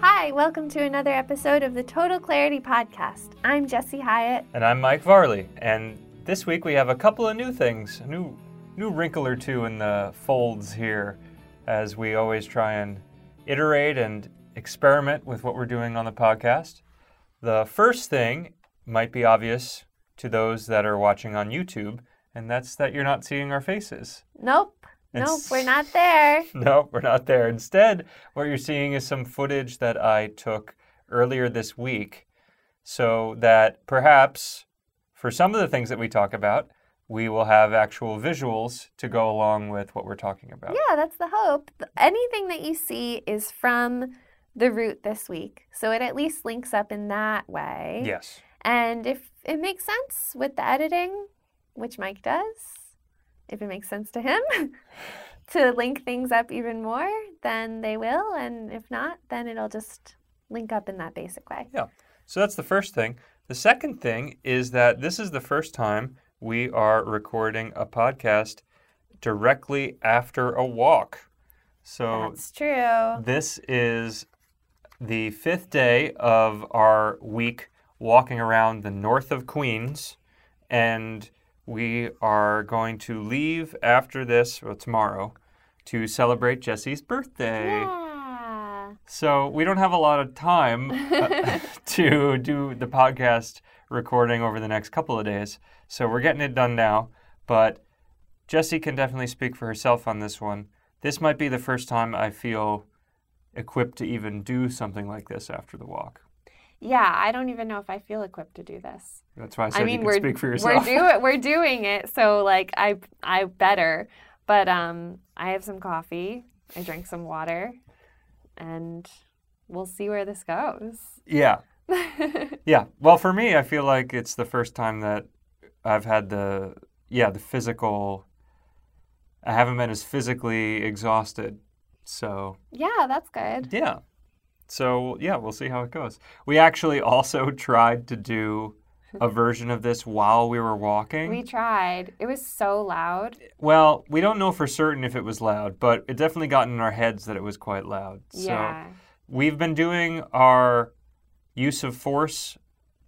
Hi, welcome to another episode of the Total Clarity Podcast. I'm Jesse Hyatt. And I'm Mike Varlet. And this week we have a couple of new things, a new, new wrinkle or two in the folds here, as we always try and iterate and experiment with what we're doing on the podcast. The first thing might be obvious to those that are watching on YouTube, and that's that you're not seeing our faces. Nope. Nope, It's- we're not there. nope, we're not there. Instead, what you're seeing is some footage that I took earlier this week so that perhaps for some of the things that we talk about, we will have actual visuals to go along with what we're talking about. Yeah, that's the hope. Anything that you see is from the route this week. So it at least links up in that way. Yes. And if it makes sense with the editing, which Mike does, if it makes sense to him to link things up even more, then they will. And if not, then it'll just link up in that basic way. Yeah. So that's the first thing. The second thing is that this is the first time we are recording a podcast directly after a walk. So That's true. This is the fifth day of our week walking around the north of Queens, and we are going to leave after this, well, tomorrow, to celebrate Jesse's birthday. Yeah. So we don't have a lot of time uh, to do the podcast recording over the next couple of days. So we're getting it done now, but Jesse can definitely speak for herself on this one. This might be the first time I feel equipped to even do something like this after the walk. Yeah, I don't even know if I feel equipped to do this. That's why I said I mean, you we're can speak for yourself. we're do we're doing it, so like I I better. But um, I have some coffee. I drank some water, and we'll see where this goes. yeah, yeah. Well, for me, I feel like it's the first time that I've had the yeah the physical. I haven't been as physically exhausted, so yeah, that's good. Yeah. So, yeah, we'll see how it goes. We actually also tried to do a version of this while we were walking. We tried. It was so loud. well, we don't know for certain if it was loud, but it definitely got in our heads that it was quite loud. So, Yeah. we've been doing our use of force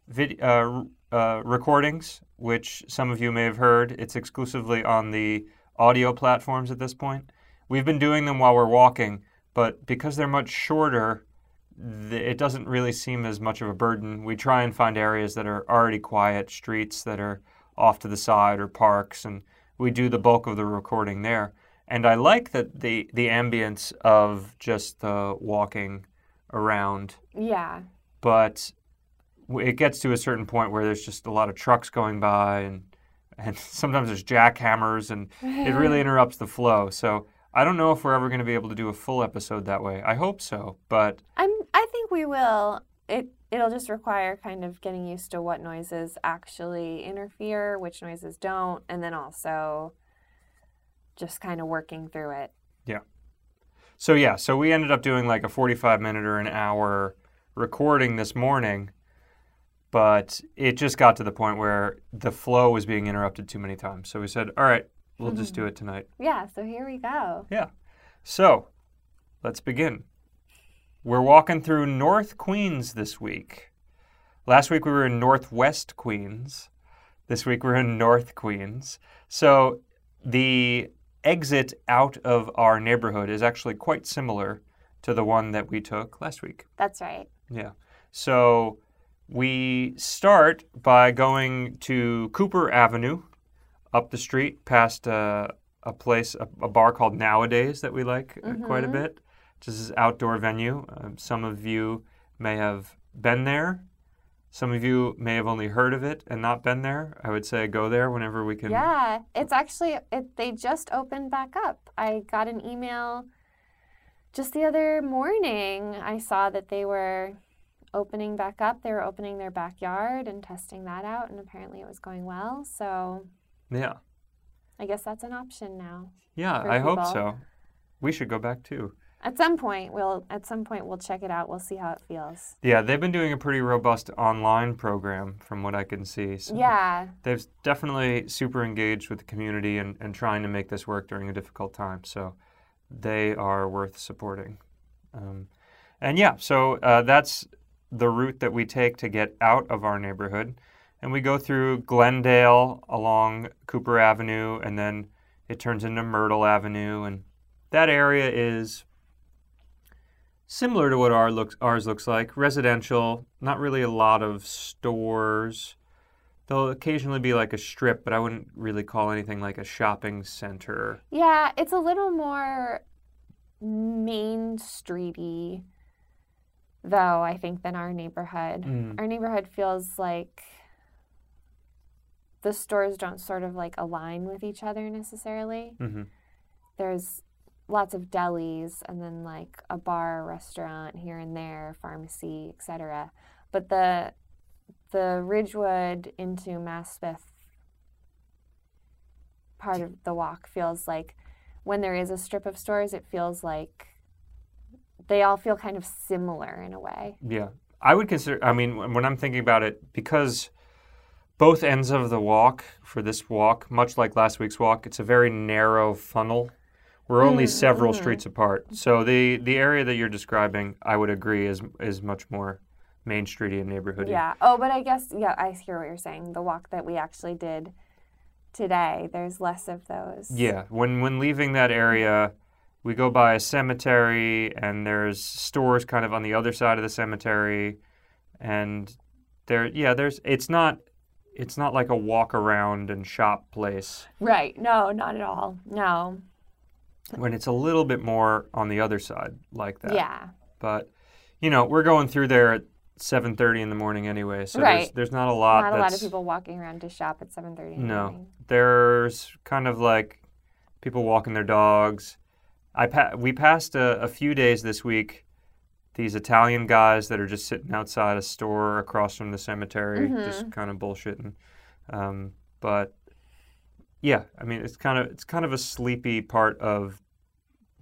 vid- uh, uh, recordings, which some of you may have heard. It's exclusively on the audio platforms at this point. We've been doing them while we're walking, but because they're much shorter, it doesn't really seem as much of a burden. We try and find areas that are already quiet, streets that are off to the side or parks, and we do the bulk of the recording there. And I like that the the ambience of just the walking around, Yeah. but it gets to a certain point where there's just a lot of trucks going by, and and sometimes there's jackhammers, and it really interrupts the flow. So I don't know if we're ever going to be able to do a full episode that way. I hope so, but I'm. I think we will. It. It'll just require kind of getting used to what noises actually interfere, which noises don't, and then also just kind of working through it. Yeah. So yeah, so we ended up doing like a 45 minute or an hour recording this morning, but it just got to the point where the flow was being interrupted too many times. So we said, "All right, we'll just do mm-hmm. it tonight." Yeah. So here we go. Yeah. So, let's begin. We're walking through North Queens this week. Last week we were in Northwest Queens. This week we're in North Queens. So, the exit out of our neighborhood is actually quite similar to the one that we took last week. That's right. Yeah. So, we start by going to Cooper Avenue, up the street past a, a place, a, a bar called Nowadays that we like uh, quite a Mhm. bit. This is outdoor venue. Um, some of you may have been there. Some of you may have only heard of it and not been there. I would say go there whenever we can. Yeah. It's actually. It. They just opened back up. I got an email. Just the other morning, I saw that they were opening back up. They were opening their backyard and testing that out, and apparently it was going well. So Yeah. I guess that's an option now. Yeah, I hope so. We should go back too. At some point, we'll at some point we'll check it out. We'll see how it feels. Yeah, they've been doing a pretty robust online program from what I can see. So Yeah. They've definitely super engaged with the community and, and trying to make this work during a difficult time. So they are worth supporting. Um, and yeah, so uh, that's the route that we take to get out of our neighborhood. And we go through Glendale along Cooper Avenue, and then it turns into Myrtle Avenue. And that area is similar to what our looks, ours looks like residential, not really a lot of stores. There'll occasionally be like a strip, but I wouldn't really call anything like a shopping center. Yeah, it's a little more main streety though, I think, than our neighborhood. Mm. Our neighborhood feels like the stores don't sort of like align with each other necessarily. hmm There's lots of delis and then like a bar, restaurant here and there, pharmacy, etc. But the the Ridgewood into Maspeth part of the walk feels like when there is a strip of stores, it feels like they all feel kind of similar in a way. Yeah. I would consider, I mean, when I'm thinking about it, because both ends of the walk for this walk, much like last week's walk, it's a very narrow funnel. We're only Mm, several mhm. streets apart. So the, the area that you're describing, I would agree, is, is much more main streety and neighborhoody. Yeah. Oh, but I guess yeah, I hear what you're saying. The walk that we actually did today, there's less of those. Yeah, when when leaving that area, we go by a cemetery, and there's stores kind of on the other side of the cemetery, and there, yeah, there's. It's not, it's not like a walk around and shop place. Right. No, not at all. No. When it's a little bit more on the other side, like that. Yeah. But, you know, we're going through there at seven thirty in the morning anyway, so there's Right. there's not a lot. Not a lot of people walking around to shop at 7:30 in the No. morning. there's kind of like people walking their dogs. I pa- we passed a, a few days this week. These Italian guys that are just sitting outside a store across from the cemetery, just kind of bullshitting. Um, but yeah, I mean, it's kind of it's kind of a sleepy part of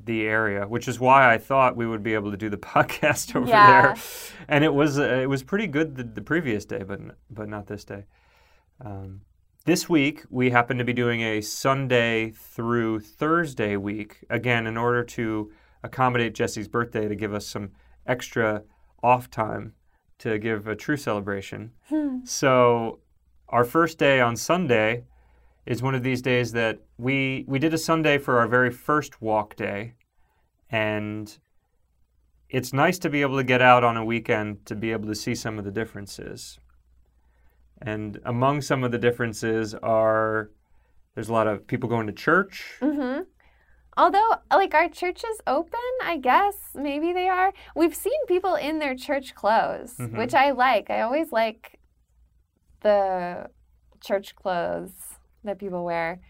the area, which is why I thought we would be able to do the podcast over Yeah. there. And it was uh, it was pretty good the, the previous day, but but not this day. Um, this week we happen to be doing a Sunday through Thursday week again in order to accommodate Jesse's birthday to give us some extra off time to give a true celebration. So our first day on Sunday is one of these days that we we did a Sunday for our very first walk day and it's nice to be able to get out on a weekend to be able to see some of the differences. And among some of the differences are there's a lot of people going to church. Mm-hmm. Although, like, our church is open, I guess. Maybe they are. We've seen people in their church clothes, Mhm. which I like. I always like the church clothes that people wear.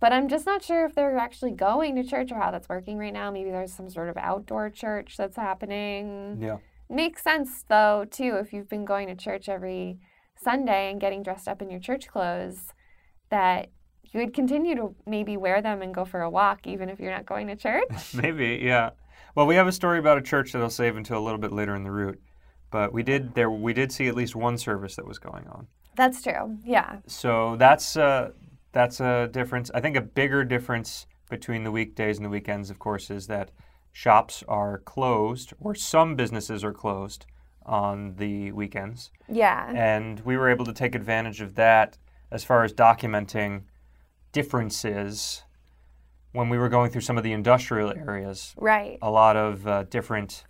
But I'm just not sure if they're actually going to church or how that's working right now. Maybe there's some sort of outdoor church that's happening. Yeah. Makes sense, though, too, if you've been going to church every Sunday and getting dressed up in your church clothes, that you would continue to maybe wear them and go for a walk, even if you're not going to church. Maybe, yeah. Well, we have a story about a church that I'll save until a little bit later in the route. But we did there we did see at least one service that was going on. That's true. Yeah. So that's uh, that's a difference. I think a bigger difference between the weekdays and the weekends, of course, is that shops are closed or some businesses are closed on the weekends, Yeah. and we were able to take advantage of that as far as documenting differences when we were going through some of the industrial areas. Right. A lot of uh, different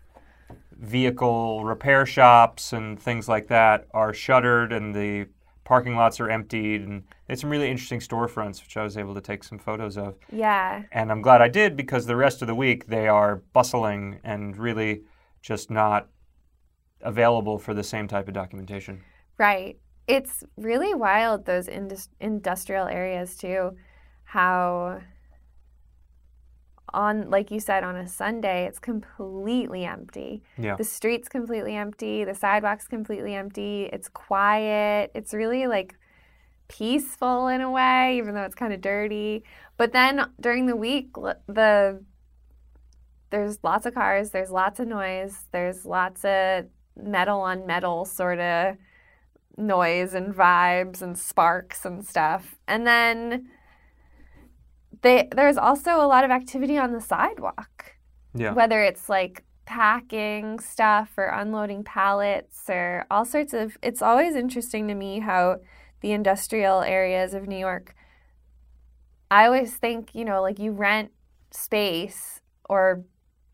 vehicle repair shops and things like that are shuttered and the parking lots are emptied and it's some really interesting storefronts which I was able to take some photos of Yeah. and I'm glad I did because the rest of the week they are bustling and really just not available for the same type of documentation. Right. It's really wild, those indus- industrial areas, too. How, on, like you said, on a Sunday, it's completely empty. Yeah. The street's completely empty. The sidewalk's completely empty. It's quiet. It's really like peaceful in a way, even though it's kind of dirty. But then during the week, the there's lots of cars, there's lots of noise, there's lots of metal on metal sort of noise and vibes and sparks and stuff. And then they, there's also a lot of activity on the sidewalk, Yeah. whether it's like packing stuff or unloading pallets or all sorts of. It's always interesting to me how the industrial areas of New York. I always think, you know, like you rent space or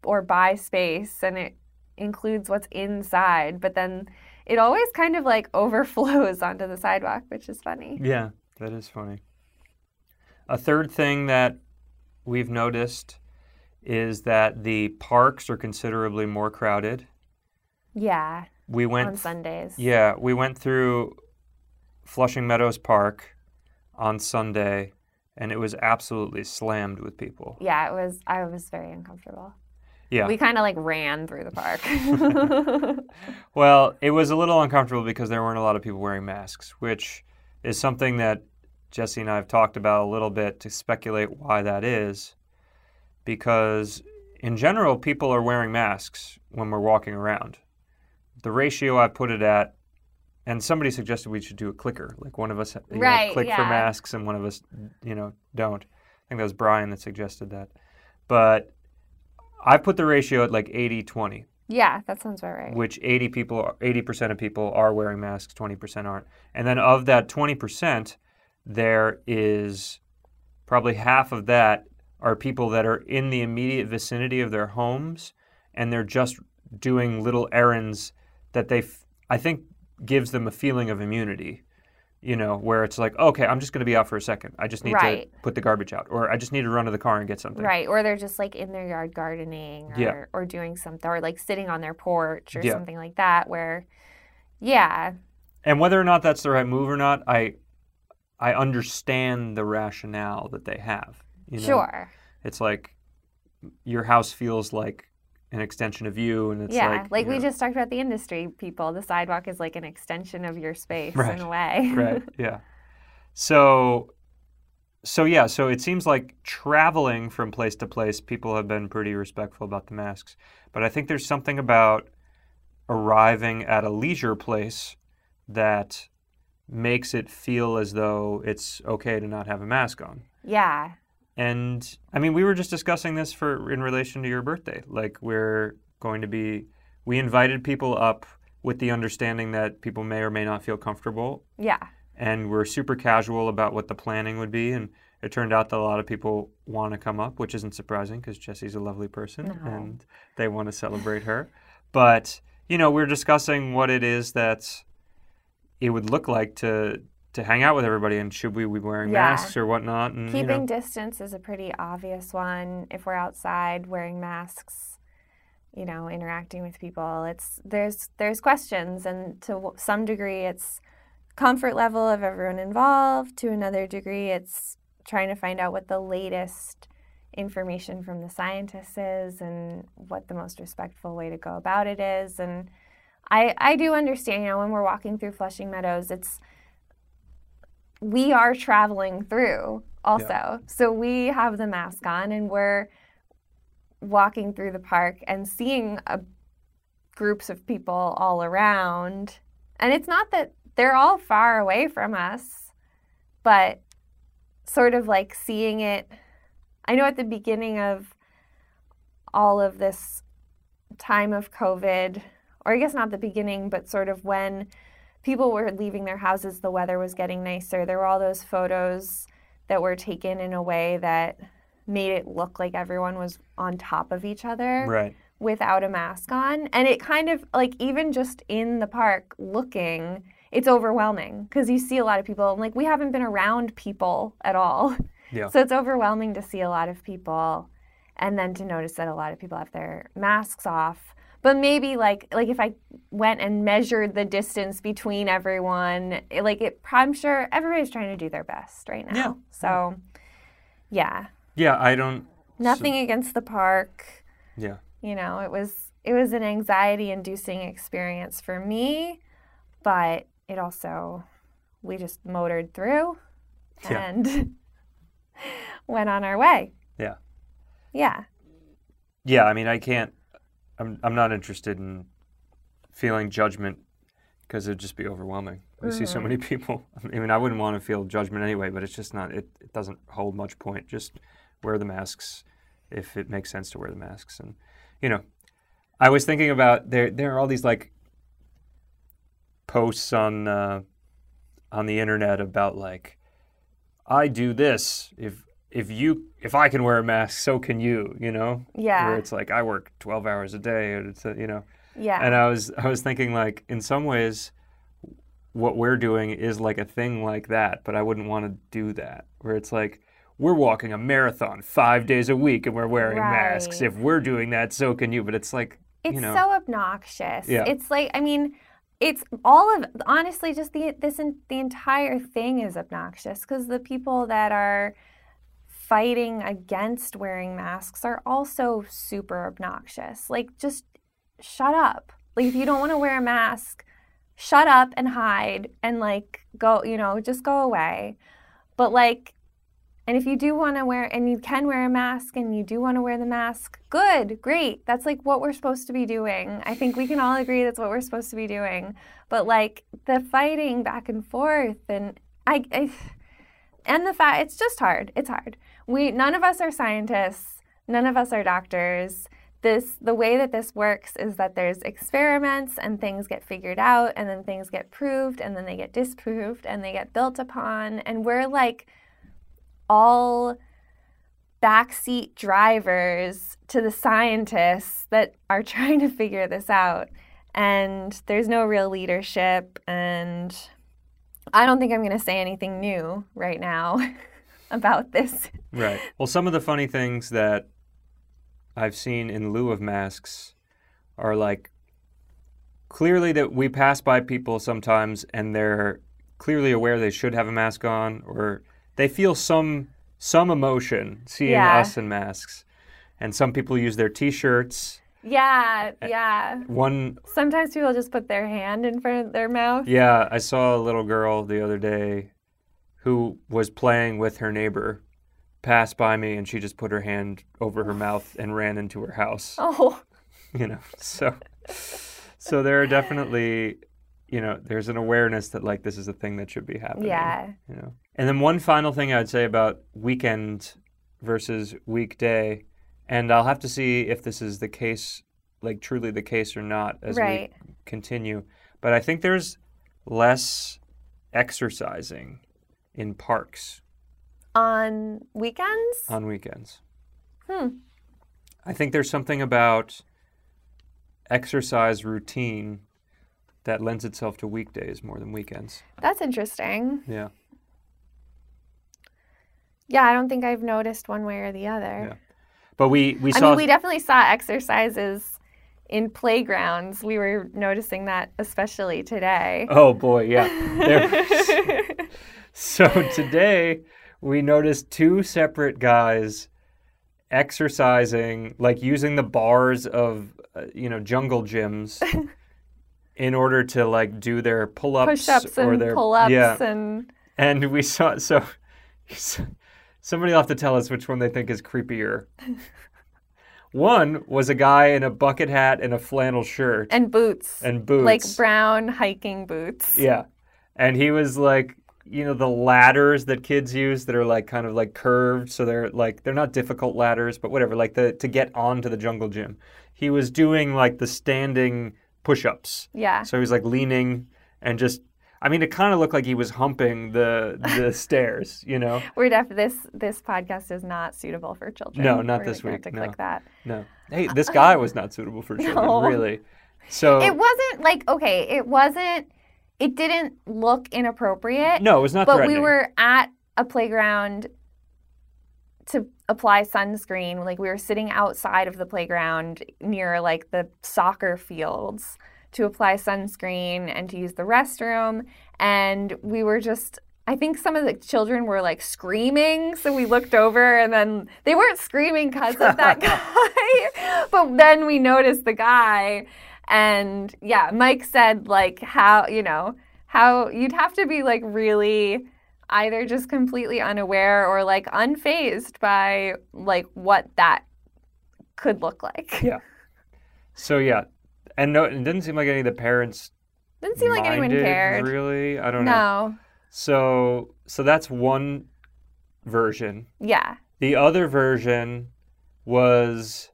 or buy space and it includes what's inside, but then it always kind of like overflows onto the sidewalk, which is funny. Yeah, that is funny. A third thing that we've noticed is that the parks are considerably more crowded. Yeah, We went on Sundays. Yeah, we went through Flushing Meadows Park on Sunday and it was absolutely slammed with people. Yeah, it was I was very uncomfortable. Yeah. We kind of like ran through the park. Well, it was a little uncomfortable because there weren't a lot of people wearing masks, which is something that Jesse and I have talked about a little bit to speculate why that is. Because in general, people are wearing masks when we're walking around. The ratio I put it at, and somebody suggested we should do a clicker, like one of us you know, Right, click for masks and one of us, you know, don't. I think that was Brian that suggested that. But I put the ratio at like 80 20 yeah, that sounds about right. which 80 people 80% of people are wearing masks 20% aren't. And then of that 20% there is probably half of that are people that are in the immediate vicinity of their homes and they're just doing little errands that they f- i think gives them a feeling of immunity you know where it's like okay i'm just going to be out for a second i just need Right. to put the garbage out or i just need to run to the car and get something Right, or they're just like in their yard gardening or, Yeah. or doing something, or like sitting on their porch or Yeah. something like that. Where, yeah, And whether or not that's the right move or not, I I understand the rationale that they have. You know? sure, It's like your house feels like an extension of you, and it's yeah. like, you we know- just talked about the industry people. The sidewalk is like an extension of your space Right. in a way. right, yeah. So, so yeah, so it seems like traveling from place to place, people have been pretty respectful about the masks. But I think there's something about arriving at a leisure place that makes it feel as though it's okay to not have a mask on. yeah, And I mean, we were just discussing this for in relation to your birthday. Like we're going to be, we invited people up with the understanding that people may or may not feel comfortable, yeah, and we're super casual about what the planning would be. And it turned out that a lot of people want to come up, which isn't surprising because Jesse's a lovely person No. and they want to celebrate her. But you know, we're discussing what it is that it would look like to to hang out with everybody, and should we be wearing Yeah. masks or whatnot? And you Keeping know, distance is a pretty obvious one. If we're outside wearing masks, you know, interacting with people, it's there's there's questions, and to some degree, it's comfort level of everyone involved. To another degree, it's trying to find out what the latest information from the scientists is and what the most respectful way to go about it is. And I I do understand, you know, when we're walking through Flushing Meadows, it's we are traveling through also. So we have the mask on and we're walking through the park and seeing a, groups of people all around. And it's not that they're all far away from us, but sort of like seeing it. I know at the beginning of all of this time of COVID, or I guess not the beginning, but sort of when people were leaving their houses, the weather was getting nicer. There were all those photos that were taken in a way that made it look like everyone was on top of each other right? without a mask on. And it kind of like even just in the park looking, it's overwhelming because you see a lot of people and like we haven't been around people at all. Yeah. So it's overwhelming to see a lot of people and then to notice that a lot of people have their masks off. But maybe like like if I went and measured the distance between everyone, it, like it I'm sure everybody's trying to do their best right now. Yeah. So yeah. Yeah, I don't. Nothing against the park Yeah, you know it was it was an anxiety inducing experience for me but it also we just motored through Yeah. and went on our way Yeah. yeah yeah, I mean, I can't. I'm I'm not interested in feeling judgment because it'd just be overwhelming. I see so Mhm. many people. I mean, I wouldn't want to feel judgment anyway, but it's just not. It, it doesn't hold much point. Just wear the masks if it makes sense to wear the masks, and you know, I was thinking about there. There are all these like posts on uh, on the internet about like I do this if if you if I can wear a mask, so can you. You know, Yeah. where it's like I work twelve hours a day, and it's a, you know. yeah. And I was I was thinking like in some ways what we're doing is like a thing like that, but I wouldn't want to do that. Where it's like we're walking a marathon 5 days a week and we're wearing masks. If we're doing that, so can you. But it's like It's you know, so obnoxious. Yeah. It's like I mean, it's all of honestly just the this the entire thing is obnoxious because the people that are fighting against wearing masks are also super obnoxious. Like just shut up. Like if you don't want to wear a mask, shut up and hide and like go, you know, just go away. But like and if you do want to wear, and you can wear a mask and you do want to wear the mask, good, great. That's like what we're supposed to be doing. I think we can all agree that's what we're supposed to be doing. But like the fighting back and forth and I, I and the fact it's just hard. It's hard. We none of us are scientists. None of us are doctors. This the way that this works is that there's experiments and things get figured out and then things get proved and then they get disproved and they get built upon and we're like all backseat drivers to the scientists that are trying to figure this out. And there's no real leadership. And I don't think I'm going to say anything new right now about this. Right. Well, some of the funny things that I've seen in lieu of masks are like clearly that we pass by people sometimes and they're clearly aware they should have a mask on or they feel some some emotion seeing Yeah. us in masks. And some people use their t-shirts. Yeah, yeah. One Sometimes people just put their hand in front of their mouth. yeah, I saw a little girl the other day who was playing with her neighbor pass by me and she just put her hand over her mouth and ran into her house. Oh, you know so so there are definitely you know there's an awareness that like this is a thing that should be happening yeah. you know and then one final thing i'd say about weekend versus weekday and i'll have to see if this is the case like truly the case or not as Right. we continue but i think there's less exercising in parks On weekends? on weekends Hmm. I think there's something about exercise routine that lends itself to weekdays more than weekends. That's interesting. Yeah. Yeah, I don't think I've noticed one way or the other. Yeah. But we we saw. I mean, we definitely saw exercises in playgrounds. We were noticing that especially today. Oh boy, yeah. So today we noticed two separate guys exercising like using the bars of uh, you know jungle gyms in order to like do their pull-ups Push-ups or and their pull-ups yeah and And we saw so somebody will have to tell us which one they think is creepier. one was a guy in a bucket hat and a flannel shirt and boots, and boots. like brown hiking boots. yeah. And he was like, you know, the ladders that kids use that are like kind of like curved, so they're like they're not difficult ladders, but whatever, like the to get onto the jungle gym. He was doing like the standing push-ups. Yeah. So he was like leaning and just I mean, it kind of looked like he was humping the the stairs, you know. We're def- this this podcast is not suitable for children. No, not We're this week, To no. click that. No, hey, this guy was not suitable for children, No. really. So It wasn't like okay. It wasn't. It didn't look inappropriate. no, it was not but we were at a playground to apply sunscreen. Like we were sitting outside of the playground near like the soccer fields to apply sunscreen and to use the restroom. And we were just, I think some of the children were like screaming. So we looked over and then they weren't screaming because of that guy. but then we noticed the guy. And yeah, Mike said, like, how, you know, how you'd have to be like really either just completely unaware or like unfazed by like what that could look like. Yeah. So yeah, and no, it didn't seem like any of the parents Didn't seem like anyone cared. Really, I don't know. No. So so that's one version. Yeah. The other version was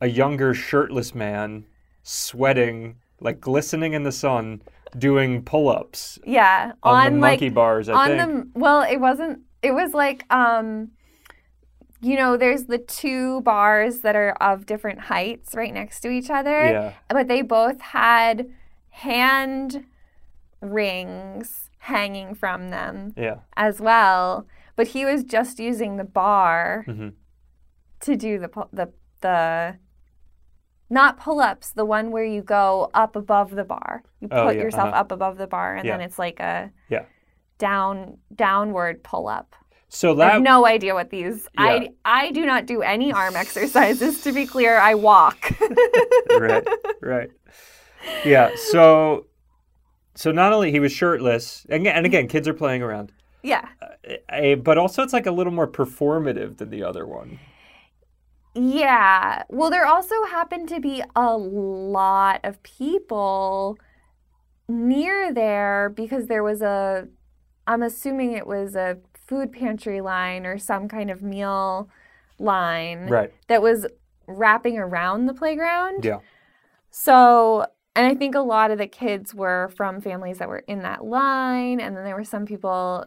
a younger shirtless man sweating, like glistening in the sun, doing pull-ups Yeah. on, On, the like monkey bars. I on think. the well, it wasn't. It was like um, you know, there's the two bars that are of different heights right next to each other, yeah. but they both had hand rings hanging from them Yeah. as well. But he was just using the bar hmm to do the the the not pull-ups, the one where you go up above the bar. You put Oh, yeah, yourself uh-huh. up above the bar, and then it's like a Yeah. down downward pull-up. So I have no idea what these. Yeah. I I do not do any arm exercises. To be clear, I walk. right, right. Yeah. So, so not only he was shirtless, and again, and again, kids are playing around, yeah, eh, but also it's like a little more performative than the other one. yeah. Well, there also happened to be a lot of people near there because there was a. I'm assuming it was a food pantry line or some kind of meal line Right. that was wrapping around the playground. Yeah. So, and I think a lot of the kids were from families that were in that line, and then there were some people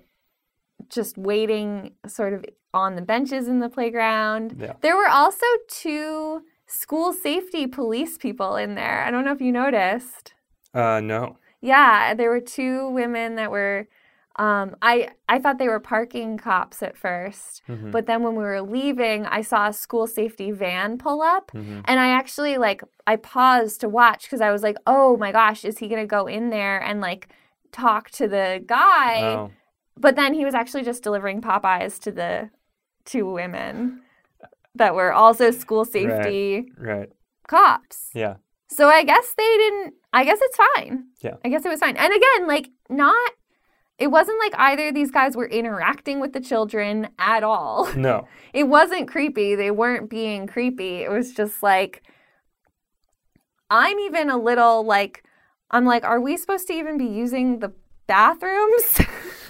just waiting sort of on the benches in the playground. Yeah. There were also two school safety police people in there. I don't know if you noticed. Uh, no. Yeah, there were two women that were um, I I thought they were parking cops at 1st Mhm. but then when we were leaving, I saw a school safety van pull up, Mhm. and I actually like I paused to watch because I was like, "Oh my gosh, is he gonna go in there and like talk to the guy?" Oh, But then he was actually just delivering Popeyes to the two women that were also school safety right. cops. Yeah. So I guess they didn't. I guess it's fine. Yeah. I guess it was fine. And again, like not. It wasn't like either of these guys were interacting with the children at all. No. It wasn't creepy. They weren't being creepy. It was just like I'm even a little like I'm like, are we supposed to even be using the bathrooms?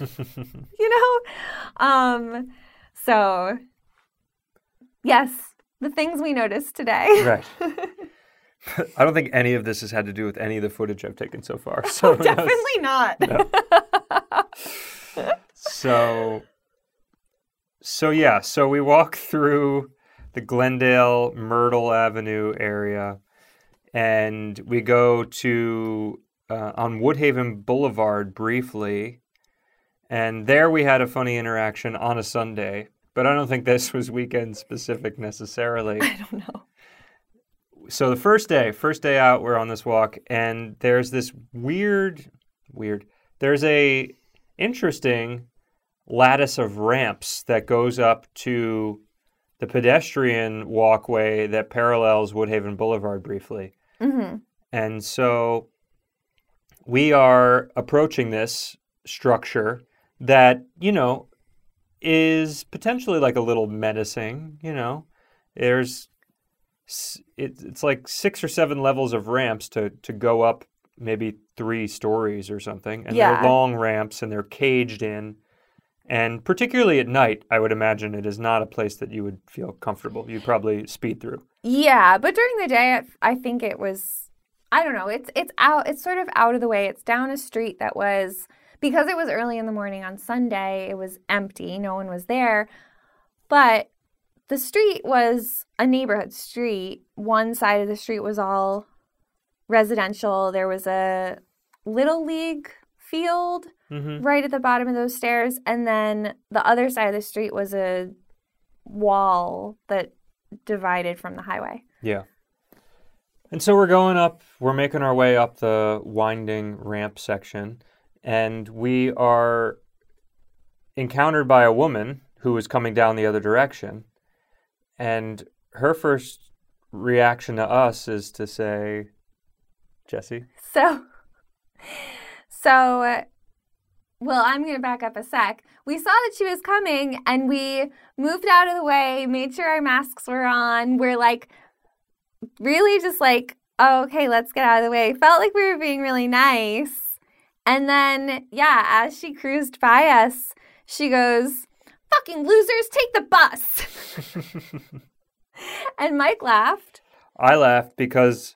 you know? Um so yes, the things we noticed today. right. I don't think any of this has had to do with any of the footage I've taken so far. So Definitely not. So, so yeah, so we walk through the Glendale Myrtle Avenue area, and we go to uh, on Woodhaven Boulevard briefly, and there we had a funny interaction on a Sunday. But I don't think this was weekend specific necessarily. I don't know. So the first day, first day out, we're on this walk, and there's this weird, weird. There's a interesting lattice of ramps that goes up to the pedestrian walkway that parallels Woodhaven Boulevard briefly. hmm And so we are approaching this structure that, you know, is potentially like a little menacing, you know. There's it, it's like six or seven levels of ramps to to go up maybe three stories or something. And Yeah. they're long ramps and they're caged in. And particularly at night, I would imagine it is not a place that you would feel comfortable. You'd probably speed through. Yeah, but during the day, I, I think it was. I don't know. It's it's out. It's sort of out of the way. It's down a street that was because it was early in the morning on Sunday. It was empty. No one was there, but the street was a neighborhood street. One side of the street was all residential. There was a little league field hmm right at the bottom of those stairs, and then the other side of the street was a wall that divided from the highway. Yeah. And so we're going up, we're making our way up the winding ramp section, and we are encountered by a woman who is coming down the other direction. And her first reaction to us is to say, Jesse, So, so uh, well, I'm going to back up a sec. We saw that she was coming and we moved out of the way, made sure our masks were on. We're like, really just like, oh, okay, let's get out of the way. Felt like we were being really nice. And then, yeah, as she cruised by us, she goes, fucking losers, take the bus. and Mike laughed. I laughed because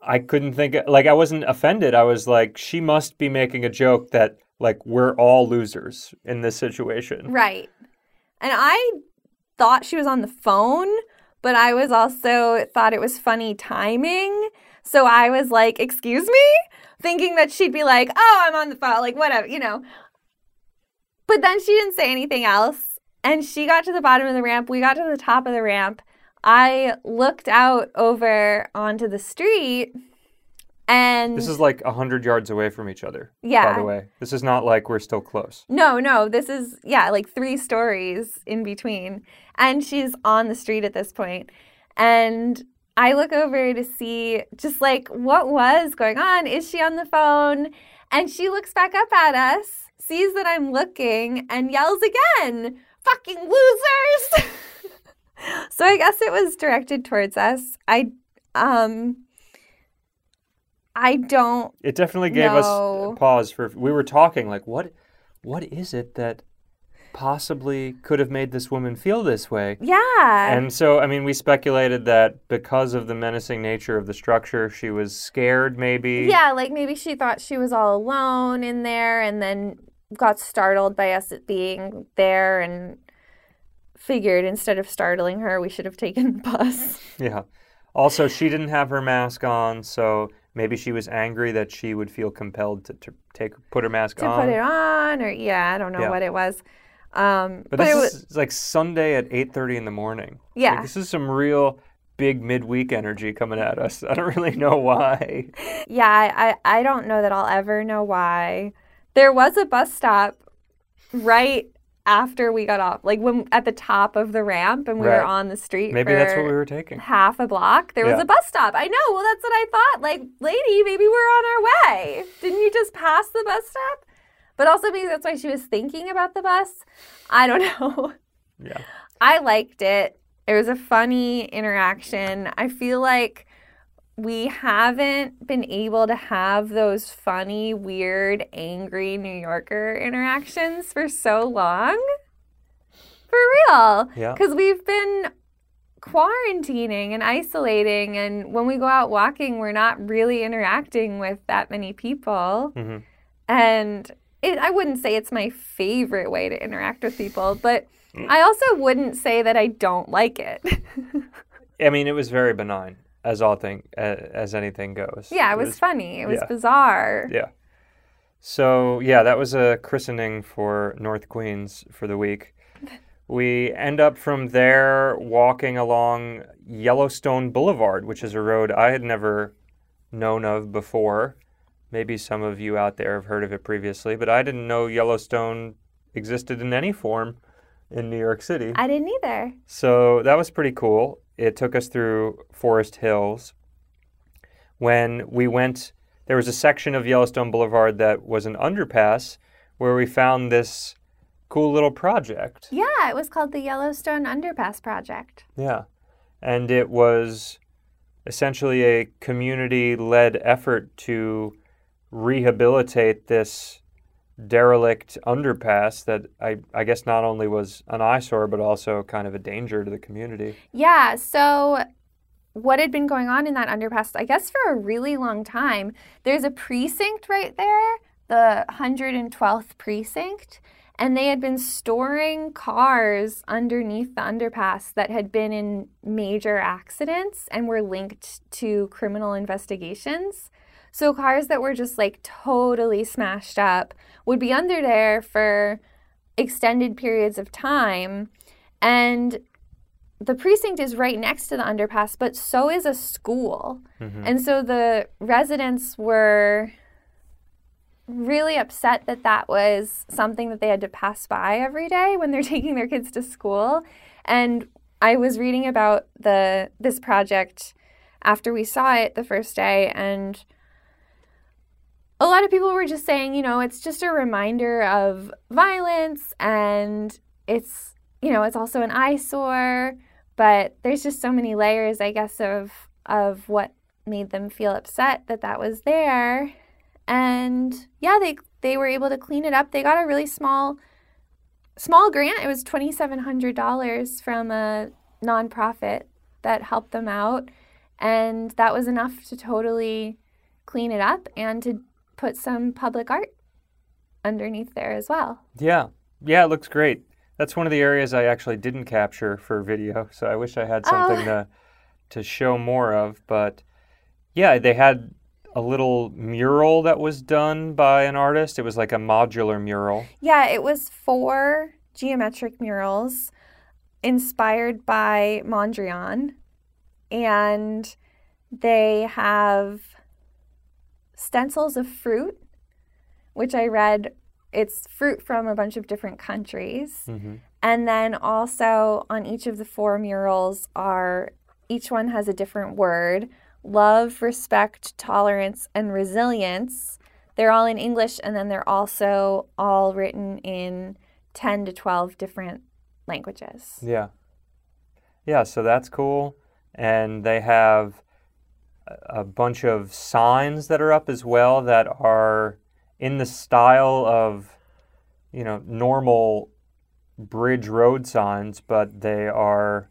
I couldn't think like I wasn't offended. I was like, she must be making a joke that like we're all losers in this situation. Right. And I thought she was on the phone, but I was also thought it was funny timing. So I was like, "Excuse me?" thinking that she'd be like, "Oh, I'm on the phone," like whatever, you know. But then she didn't say anything else, and she got to the bottom of the ramp. We got to the top of the ramp. I looked out over onto the street and This is like 100 yards away from each other. Yeah. By the way, this is not like we're still close. No, no, this is yeah, like three stories in between. And she's on the street at this point. And I look over to see just like what was going on. Is she on the phone? And she looks back up at us, sees that I'm looking, and yells again, fucking losers. so I guess it was directed towards us. I um I don't It definitely gave us pause for we were talking like what what is it that possibly could have made this woman feel this way? yeah. And so, I mean, we speculated that because of the menacing nature of the structure, she was scared, maybe. Yeah, like maybe she thought she was all alone in there and then got startled by us being there and figured instead of startling her, we should have taken the bus. Yeah. Also, she didn't have her mask on, so maybe she was angry that she would feel compelled to, to take put her mask to on. put it on, or yeah, I don't know Yeah. what it was. Um, but but this it was, is like Sunday at 8:30 in the morning. Like, yeah. this is some real big midweek energy coming at us. I don't really know why. Yeah, I, I I don't know that I'll ever know why. There was a bus stop right after we got off, like when at the top of the ramp, and we Right. were on the street. Maybe that's what we were taking. half a block. There was a bus stop. I know. Well, that's what I thought. Like, lady, maybe we're on our way. Didn't you just pass the bus stop? But also maybe that's why she was thinking about the bus. I don't know. Yeah. I liked it. It was a funny interaction. I feel like we haven't been able to have those funny, weird, angry New Yorker interactions for so long. For real. Yeah. Because we've been quarantining and isolating, and when we go out walking, we're not really interacting with that many people. Mhm. And it, I wouldn't say it's my favorite way to interact with people, but I also wouldn't say that I don't like it. I mean, it was very benign, as all thing as anything goes. yeah, it was funny. It was yeah. bizarre. Yeah. So yeah, that was a christening for North Queens for the week. We end up from there walking along Yellowstone Boulevard, which is a road I had never known of before. Maybe some of you out there have heard of it previously, but I didn't know Yellowstone existed in any form in New York City. I didn't either. So that was pretty cool. It took us through Forest Hills. When we went, there was a section of Yellowstone Boulevard that was an underpass where we found this cool little project. Yeah, it was called the Yellowstone Underpass Project. Yeah. And it was essentially a community led effort to rehabilitate this derelict underpass that I, I guess not only was an eyesore but also kind of a danger to the community. Yeah, so what had been going on in that underpass, I guess for a really long time, there's a precinct right there, the 112th precinct, and they had been storing cars underneath the underpass that had been in major accidents and were linked to criminal investigations. So cars that were just like totally smashed up would be under there for extended periods of time and the precinct is right next to the underpass, but so is a school. Mhm. And so the residents were really upset that that was something that they had to pass by every day when they're taking their kids to school. And I was reading about the this project after we saw it the first day and a lot of people were just saying, you know, it's just a reminder of violence and it's, you know, it's also an eyesore, but there's just so many layers, I guess, of of what made them feel upset that that was there. And yeah, they they were able to clean it up. They got a really small small grant. It was $2700 from a nonprofit that helped them out, and that was enough to totally clean it up and to put some public art underneath there as well. Yeah. Yeah, it looks great. That's one of the areas I actually didn't capture for video, so I wish I had oh. something Oh. to to show more of, but yeah, they had a little mural that was done by an artist. It was like a modular mural. Yeah, it was four geometric murals inspired by Mondrian. And they have stencils of fruit, which I read it's fruit from a bunch of different countries. hmm And then also on each of the four murals are each one has a different word love, respect, tolerance, and resilience. They're all in English and then they're also all written in 10 to 12 different languages. Yeah. Yeah, so that's cool. And they have a- bunch of signs that are up as well that are in the style of, you know, normal bridge road signs, but they are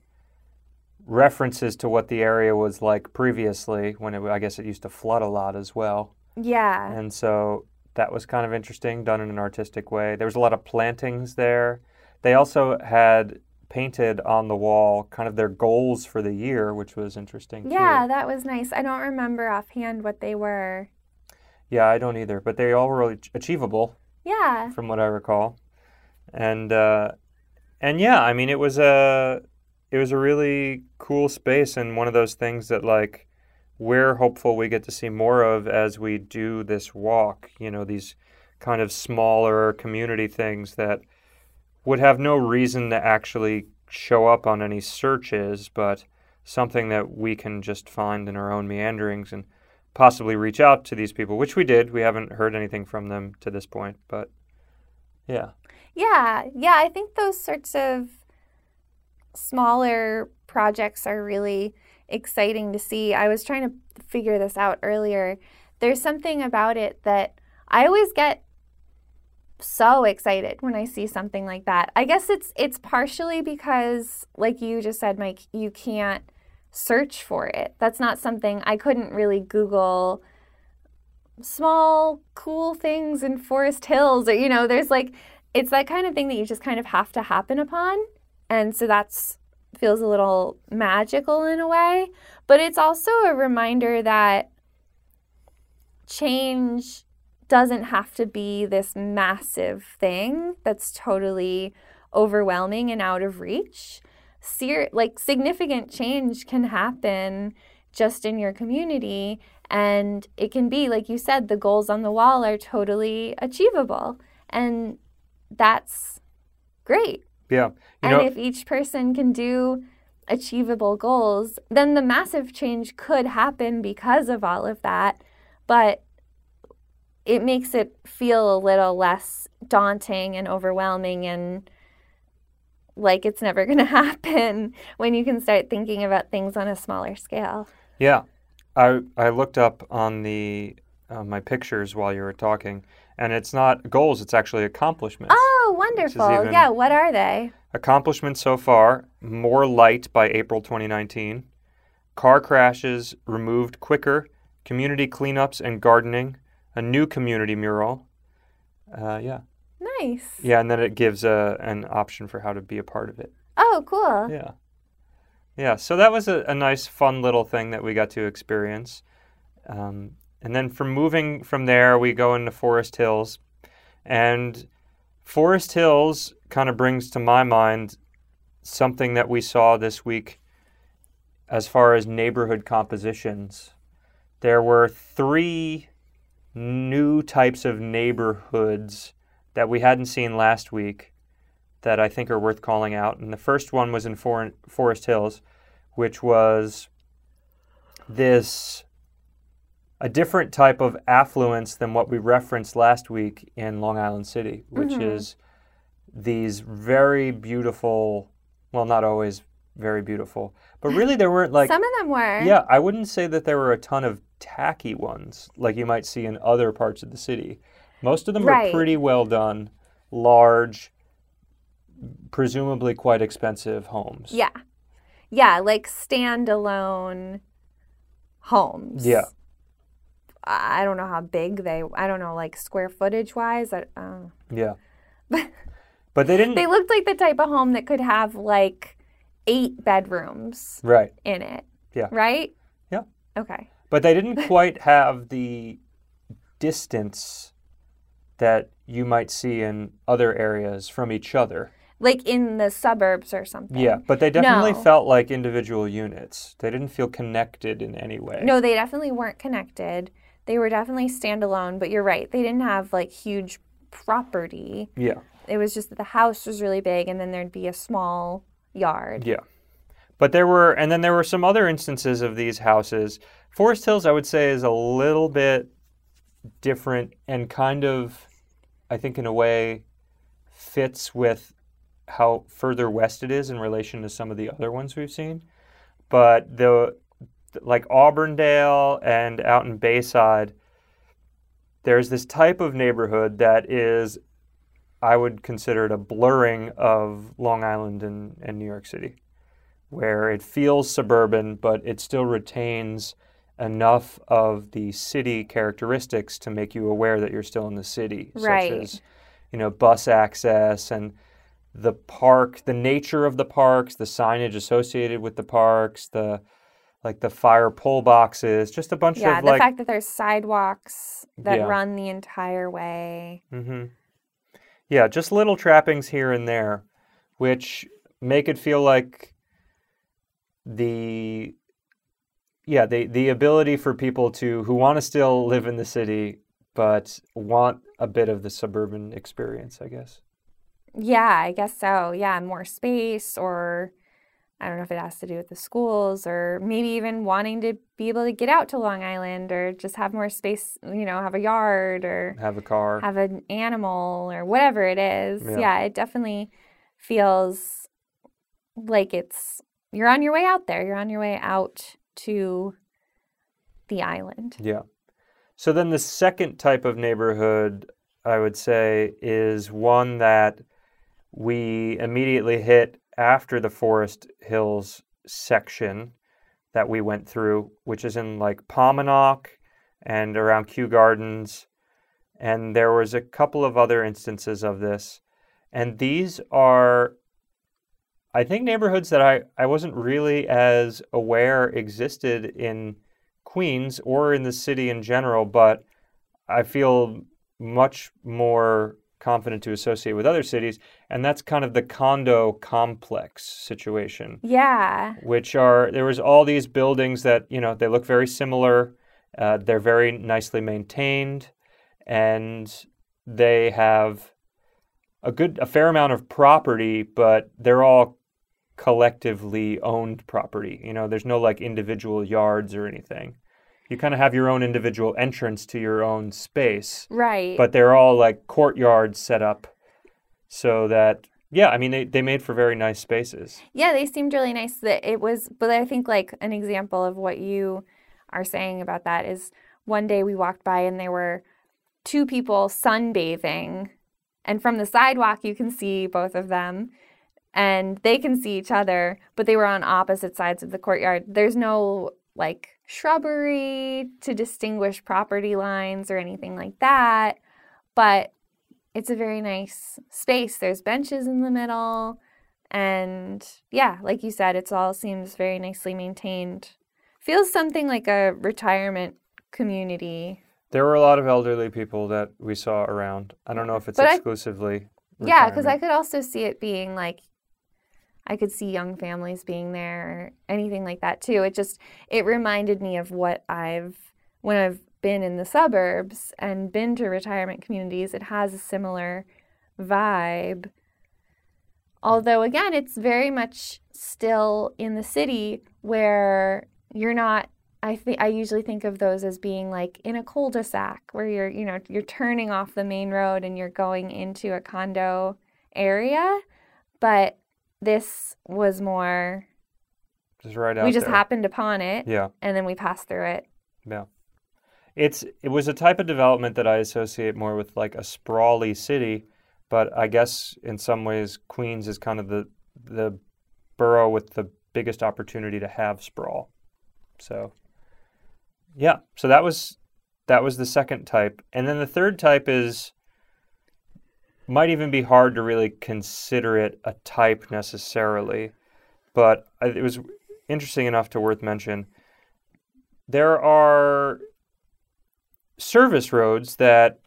references to what the area was like previously when it, I guess it used to flood a lot as well. Yeah. And so that was kind of interesting, done in an artistic way. There was a lot of plantings there. They also had painted on the wall kind of their goals for the year, which was interesting Yeah, too. that was nice. I don't remember offhand what they were. Yeah, I don't either, but they all were really achievable Yeah. from what I recall. And uh, and yeah, I mean it was a it was a really cool space and one of those things that like we're hopeful we get to see more of as we do this walk, you know, these kind of smaller community things that would have no reason to actually show up on any searches, but something that we can just find in our own meanderings and possibly reach out to these people, which we did. We haven't heard anything from them to this point, but yeah. Yeah, yeah, I think those sorts of smaller projects are really exciting to see. I was trying to figure this out earlier. There's something about it that I always get so excited when I see something like that. I guess it's it's partially because like you just said Mike, you can't search for it. That's not something I couldn't really Google small cool things in Forest Hills or you know, there's like it's that kind of thing that you just kind of have to happen upon. And so that's feels a little magical in a way, but it's also a reminder that change doesn't have to be this massive thing that's totally overwhelming and out of reach. Ser- like significant change can happen just in your community and it can be like you said the goals on the wall are totally achievable and that's great Yeah. And know, if each person can do achievable goals, then the massive change could happen because of all of that. But it makes it feel a little less daunting and overwhelming and like it's never going to happen when you can start thinking about things on a smaller scale. yeah. I I looked up on the uh, my pictures while you were talking, and it's not goals; it's actually accomplishments. Oh, wonderful. Yeah, what are they? Accomplishments so far: more light by April 2019, car crashes removed quicker, community cleanups and gardening, a new community mural. Uh, yeah, Nice. yeah, and then it gives a an option for how to be a part of it. Oh, cool. Yeah. Yeah, so that was a, a nice, fun little thing that we got to experience. Um, and then from moving from there, we go into Forest Hills. And Forest Hills kind of brings to my mind something that we saw this week as far as neighborhood compositions. There were three new types of neighborhoods that we hadn't seen last week that I think are worth calling out. And the first one was in For- Forest Hills, which was this a different type of affluence than what we referenced last week in Long Island City, which Mhm. is these very beautiful, well, not always very beautiful, but really there weren't like, Some of them were. yeah, I wouldn't say that there were a ton of tacky ones like you might see in other parts of the city. Most of them Right. are pretty well done, large, presumably quite expensive homes. Yeah. Yeah, like standalone homes. Yeah. I don't know how big they I don't know like square footage wise. I, uh, Yeah. but they didn't. they looked like the type of home that could have like eight bedrooms right. in it. Yeah. Right? Yeah. Okay. But they didn't quite have the distance that you might see in other areas from each other. Like in the suburbs or something. Yeah, but they definitely No. felt like individual units. They didn't feel connected in any way. No, they definitely weren't connected. They were definitely standalone, but you're right. They didn't have like huge property. Yeah, It was just that the house was really big and then there'd be a small yard. yeah. But there were, and then there were some other instances of these houses. Forest Hills, I would say, is a little bit different and kind of, I think, in a way, fits with how further west it is in relation to some of the other ones we've seen. But the like Auburndale and out in Bayside, there's this type of neighborhood that is, I would consider it a blurring of Long Island and, and New York City, where it feels suburban, but it still retains enough of the city characteristics to make you aware that you're still in the city, Right. such as, you know, bus access and the park, the nature of the parks, the signage associated with the parks, the like the fire pole boxes, just a bunch Yeah, of yeah. the like fact that there's sidewalks that Yeah. run the entire way. hmm Yeah, just little trappings here and there, which make it feel like the yeah the the ability for people to who want to still live in the city but want a bit of the suburban experience, I guess. Yeah, I guess so. Yeah, more space, or I don't know if it has to do with the schools, or maybe even wanting to be able to get out to Long Island, or just have more space, you know, have a yard, or Have a car. have an animal, or whatever it is. Yeah. Yeah, it definitely feels like it's you're on your way out there. You're on your way out to the island. Yeah. So then the second type of neighborhood, I would say, is one that we immediately hit after the Forest Hills section that we went through, which is in like Pomonok and around Kew Gardens. And there was a couple of other instances of this. And these are, I think, neighborhoods that I, I wasn't really as aware existed in Queens or in the city in general, but I feel much more confident to associate with other cities. And that's kind of the condo complex situation Yeah. which are there was all these buildings that you know they look very similar uh, they're very nicely maintained and they have a good a fair amount of property but they're all collectively owned property you know there's no like individual yards or anything you kind of have your own individual entrance to your own space Right. but they're all like courtyards set up so that yeah i mean they, they made for very nice spaces Yeah, they seemed really nice. That it was, but I think like an example of what you are saying about that is one day we walked by and there were two people sunbathing, and from the sidewalk you can see both of them, and they can see each other, but they were on opposite sides of the courtyard. There's no like shrubbery to distinguish property lines or anything like that, but it's a very nice space. There's benches in the middle. And yeah, like you said, it's all seems very nicely maintained. Feels something like a retirement community. There were a lot of elderly people that we saw around. I don't know if it's But I- exclusively. Yeah, because I could also see it being like, I could see young families being there, or anything like that too. It just it reminded me of what I've when I've been in the suburbs and been to retirement communities. It has a similar vibe. Although again, it's very much still in the city where you're not. I think I usually think of those as being like in a cul-de-sac where you're, you know, you're turning off the main road and you're going into a condo area. But this was more Just right out we just there. happened upon it Yeah. and then we passed through it. Yeah. It's it was a type of development that I associate more with like a sprawly city, but I guess in some ways Queens is kind of the the borough with the biggest opportunity to have sprawl. So yeah, so that was that was the second type. And then the third type is might even be hard to really consider it a type necessarily, but it was interesting enough to worth mention there are service roads that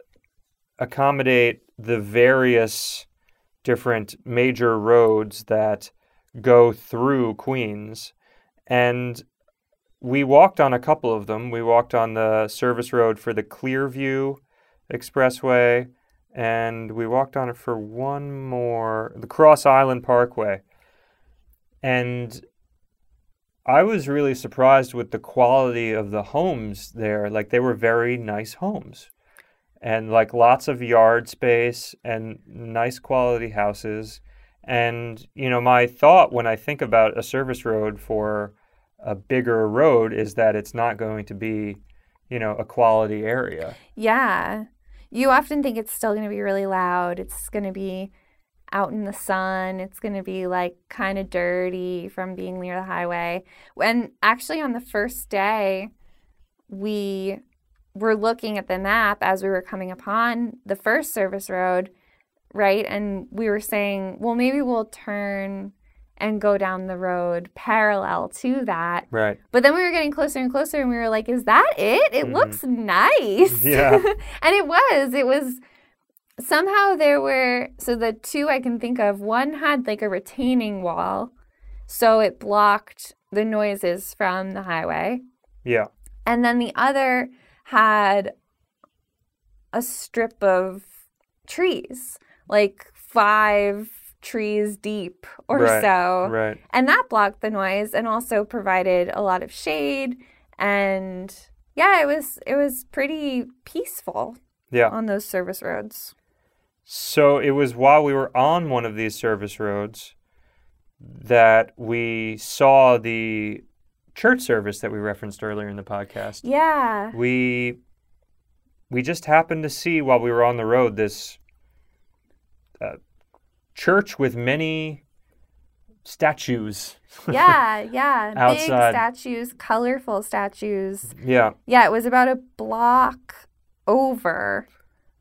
accommodate the various different major roads that go through Queens. And we walked on a couple of them. We walked on the service road for the Clearview Expressway, and we walked on it for one more, the Cross Island Parkway. And I was really surprised with the quality of the homes there. Like they were very nice homes. And like lots of yard space and nice quality houses. And you know, my thought when I think about a service road for a bigger road is that it's not going to be, you know, a quality area. Yeah. You often think it's still going to be really loud. It's going to be out in the sun. It's going to be like kind of dirty from being near the highway. When actually on the first day, we were looking at the map as we were coming upon the first service road, right? And we were saying, well, maybe we'll turn and go down the road parallel to that. Right. But then we were getting closer and closer, and we were like, "Is that it? It Mhm. looks nice." Yeah. and it was. It was. Somehow there were so the two I can think of. One had like a retaining wall, so it blocked the noises from the highway, Yeah. and then the other had a strip of trees, like five trees deep or Right, so. Right. And that blocked the noise and also provided a lot of shade and yeah, it was it was pretty peaceful Yeah. on those service roads. So it was while we were on one of these service roads that we saw the church service that we referenced earlier in the podcast. Yeah. We we just happened to see while we were on the road this uh, church with many statues. Yeah, yeah. Big statues, colorful statues. yeah, Yeah, it was about a block over.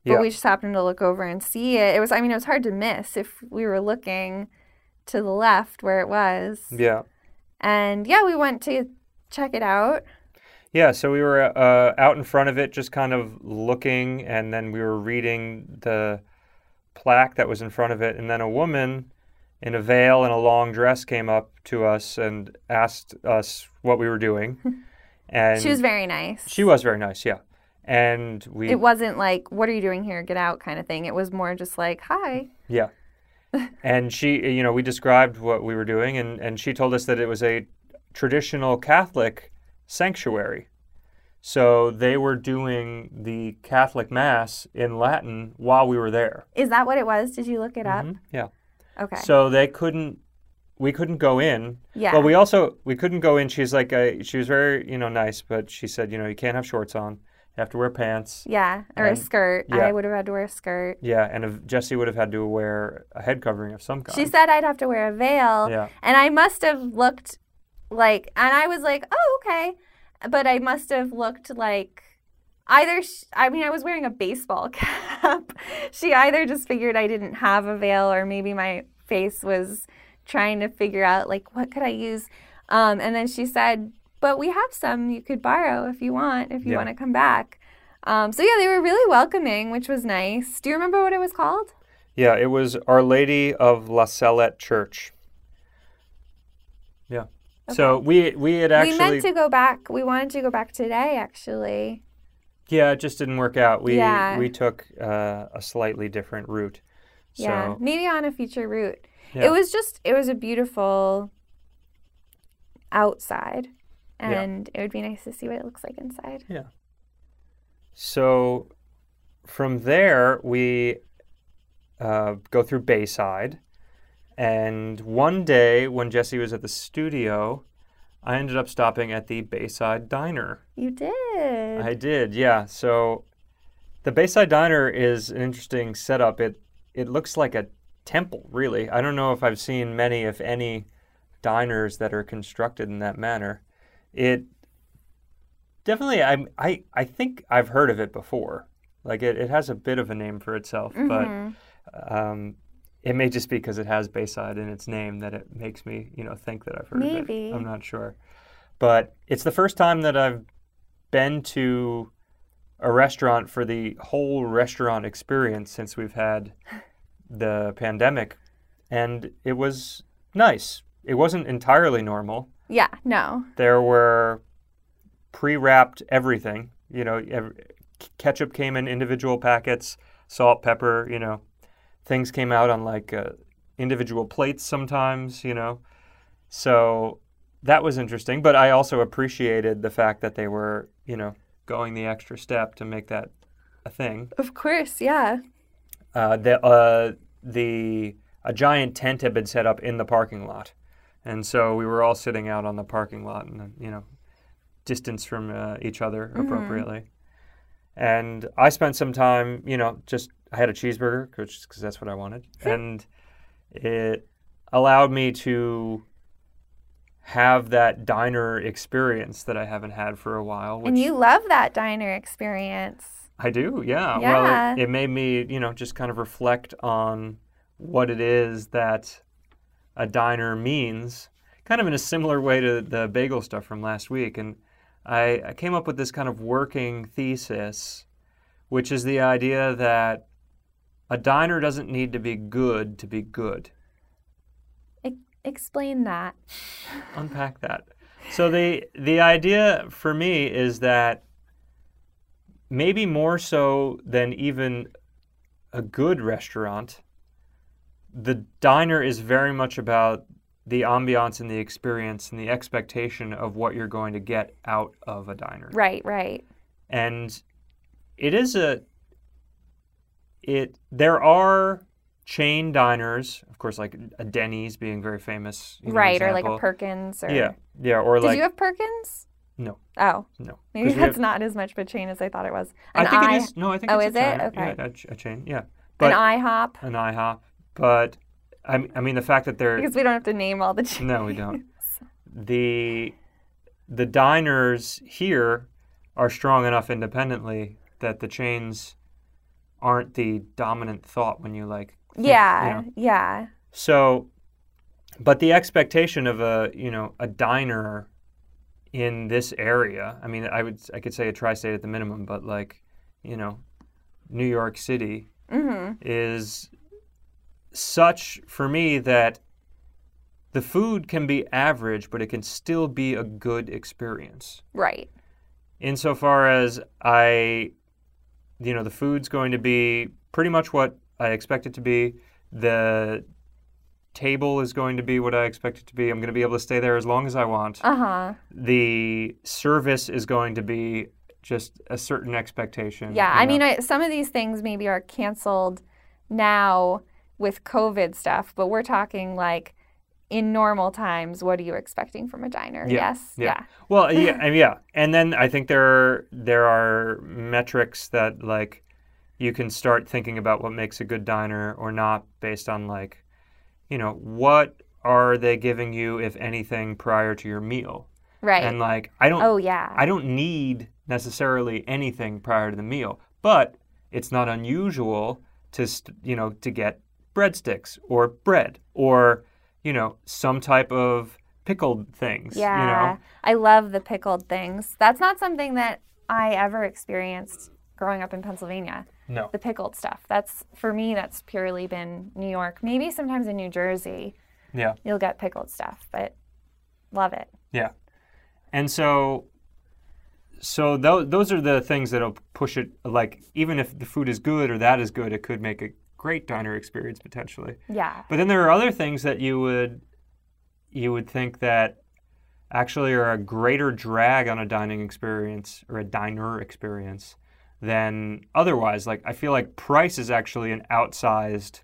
But Yeah. we just happened to look over and see it. It was I mean, it was hard to miss if we were looking to the left where it was. yeah. And yeah, we went to check it out. Yeah, so we were uh, out in front of it, just kind of looking, and then we were reading the plaque that was in front of it. And then a woman in a veil and a long dress came up to us and asked us what we were doing. And she was very nice. she was very nice, yeah. And we, It wasn't like, what are you doing here? Get out kind of thing. It was more just like, hi. yeah. and she, you know, we described what we were doing, and, and she told us that it was a traditional Catholic sanctuary. So they were doing the Catholic Mass in Latin while we were there. Is that what it was? Did you look it up? Mhm, Yeah. Okay. So they couldn't, we couldn't go in. yeah. Well, we also we couldn't go in. She's like, uh she was very you know nice, but she said, you know, you can't have shorts on. You have to wear pants. yeah. Or and- a skirt. yeah. I would have had to wear a skirt. Yeah, and if Jesse would have had to wear a head covering of some kind. She said I'd have to wear a veil. Yeah. And I must have looked like, and I was like, oh, okay. But I must have looked like either, sh- I mean, I was wearing a baseball cap. she either just figured I didn't have a veil or maybe my face was trying to figure out, like, what could I use? Um, and then she said, but we have some you could borrow if you want, if you Yeah. want to come back. Um, so yeah, they were really welcoming, which was nice. Do you remember what it was called? Yeah, it was Our Lady of La Salette Church. Yeah. So we we had actually we meant to go back. We wanted to go back today, actually. yeah, it just didn't work out. We Yeah. we took uh, a slightly different route. So Yeah, maybe on a future route. yeah. It was just, it was a beautiful outside. and it would be nice to see what it looks like inside. Yeah. So from there, we uh, go through Bayside. And one day when Jesse was at the studio, I ended up stopping at the Bayside Diner. You did. I did, yeah. So the Bayside Diner is an interesting setup. It it looks like a temple, really. I don't know if I've seen many, if any, diners that are constructed in that manner. It definitely I I I think I've heard of it before. Like it, it has a bit of a name for itself, Mhm. but um, it may just be because it has Bayside in its name that it makes me, you know, think that I've heard of it. I'm not sure. But it's the first time that I've been to a restaurant for the whole restaurant experience since we've had the pandemic. And it was nice. It wasn't entirely normal. yeah, no. There were pre wrapped everything. You know, ev- ketchup came in individual packets, salt, pepper, you know. Things came out on like uh, individual plates sometimes, you know. So that was interesting. But I also appreciated the fact that they were, you know, going the extra step to make that a thing. Of course, yeah. Uh, the uh, the a giant tent had been set up in the parking lot, and so we were all sitting out on the parking lot and you know, distance from uh, each other Mhm. appropriately. And I spent some time, you know, just I had a cheeseburger because that's what I wanted, and it allowed me to have that diner experience that I haven't had for a while. Which And you love that diner experience. I do, yeah. Yeah. Well, it, it made me, you know, just kind of reflect on what it is that a diner means, kind of in a similar way to the bagel stuff from last week. And I, I came up with this kind of working thesis, which is the idea that a diner doesn't need to be good to be good. Explain that. unpack that. So the the idea for me is that maybe more so than even a good restaurant, the diner is very much about the ambiance and the experience and the expectation of what you're going to get out of a diner. Right, right. And it is a it there are chain diners, of course like a Denny's being very famous. you know, right, or like a. Perkins or Yeah. Yeah, or Did like you have Perkins? No. Oh. No. Maybe that's have- not as much of a chain as I thought it was. I think I- it is. No, I think Oh, it's is a it? chain. Okay. Yeah, a, ch- a chain. Yeah, An IHOP. an IHOP. But I, I mean, the fact that they're Because we don't have to name all the chains. no, we don't. The the diners here are strong enough independently that the chains aren't the dominant thought when you like. think, you Yeah, know. yeah. So, but the expectation of a you know a diner in this area. I mean, I would I could say a tri-state at the minimum, but like you know, New York City Mm-hmm. is such for me that the food can be average, but it can still be a good experience. Right. Insofar as I, you know, the food's going to be pretty much what I expect it to be. The table is going to be what I expect it to be. I'm going to be able to stay there as long as I want. Uh huh. The service is going to be just a certain expectation. Yeah. I know. mean, I, some of these things maybe are canceled now with COVID stuff, but we're talking like in normal times. What are you expecting from a diner? Yeah, Yes. yeah. Well, yeah, and yeah, and then I think there are, there are metrics that like you can start thinking about what makes a good diner or not based on like, you know, what are they giving you if anything prior to your meal? Right. And like, I don't, oh yeah. I don't need necessarily anything prior to the meal, but it's not unusual to st- you know to get breadsticks or bread or you know some type of pickled things. Yeah. You know. I love the pickled things. That's not something that I ever experienced growing up in Pennsylvania. No. The pickled stuff. That's for me that's purely been New York. Maybe sometimes in New Jersey Yeah. you'll get pickled stuff, but love it. Yeah. And so so those those are the things that'll push it like even if the food is good or that is good, it could make a great diner experience potentially. Yeah. But then there are other things that you would you would think that actually are a greater drag on a dining experience or a diner experience than otherwise. Like I feel like price is actually an outsized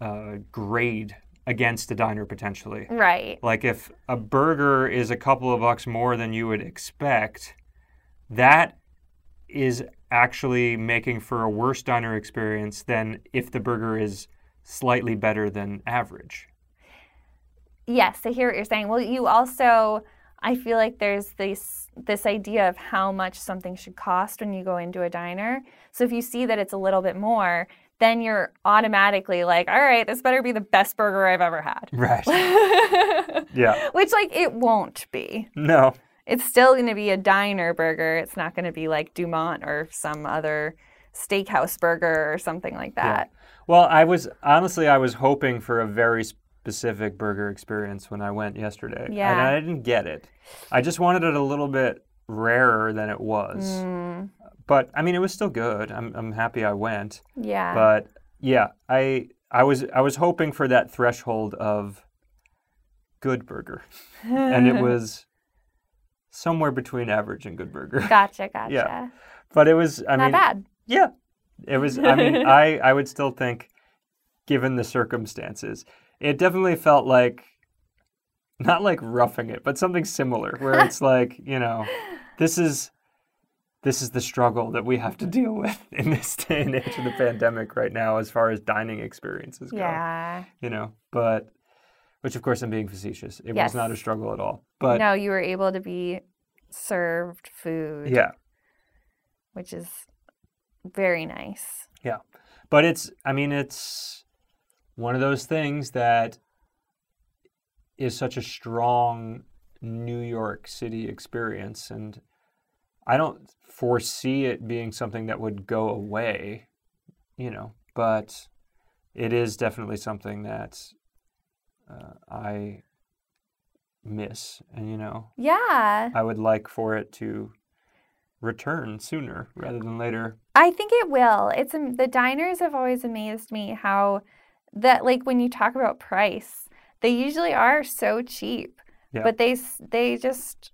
uh, grade against a diner potentially. Right. Like if a burger is a couple of bucks more than you would expect, that is actually making for a worse diner experience than if the burger is slightly better than average. Yes, I hear what you're saying. Well, you also, I feel like there's this this idea of how much something should cost when you go into a diner. So if you see that it's a little bit more, then you're automatically like, all right, this better be the best burger I've ever had. Right. yeah. Which like it won't be. No. It's still going to be a diner burger. It's not going to be like Dumont or some other steakhouse burger or something like that. Well, I was honestly I was hoping for a very specific burger experience when I went yesterday. Yeah. And I didn't get it. I just wanted it a little bit rarer than it was. Mm, But I mean it was still good. I'm I'm happy I went. yeah. But yeah, I I was I was hoping for that threshold of good burger. and it was somewhere between average and good burger. gotcha, gotcha. Yeah. But it was I mean not mean bad. yeah. It was I mean I I would still think given the circumstances, it definitely felt like not like roughing it, but something similar where it's like, you know, this is this is the struggle that we have to deal with in this day and age of the pandemic right now as far as dining experiences go. Yeah. You know, but which of course I'm being facetious. It Yes. was not a struggle at all. But no, you were able to be served food, yeah. which is very nice. Yeah. But it's, I mean, it's one of those things that is such a strong New York City experience. And I don't foresee it being something that would go away, you know, but it is definitely something that uh, I miss. And, you know, Yeah. I would like for it to return sooner rather than later. I think it will. It's am- the diners have always amazed me how that like when you talk about price, they usually are so cheap, Yeah. but they they just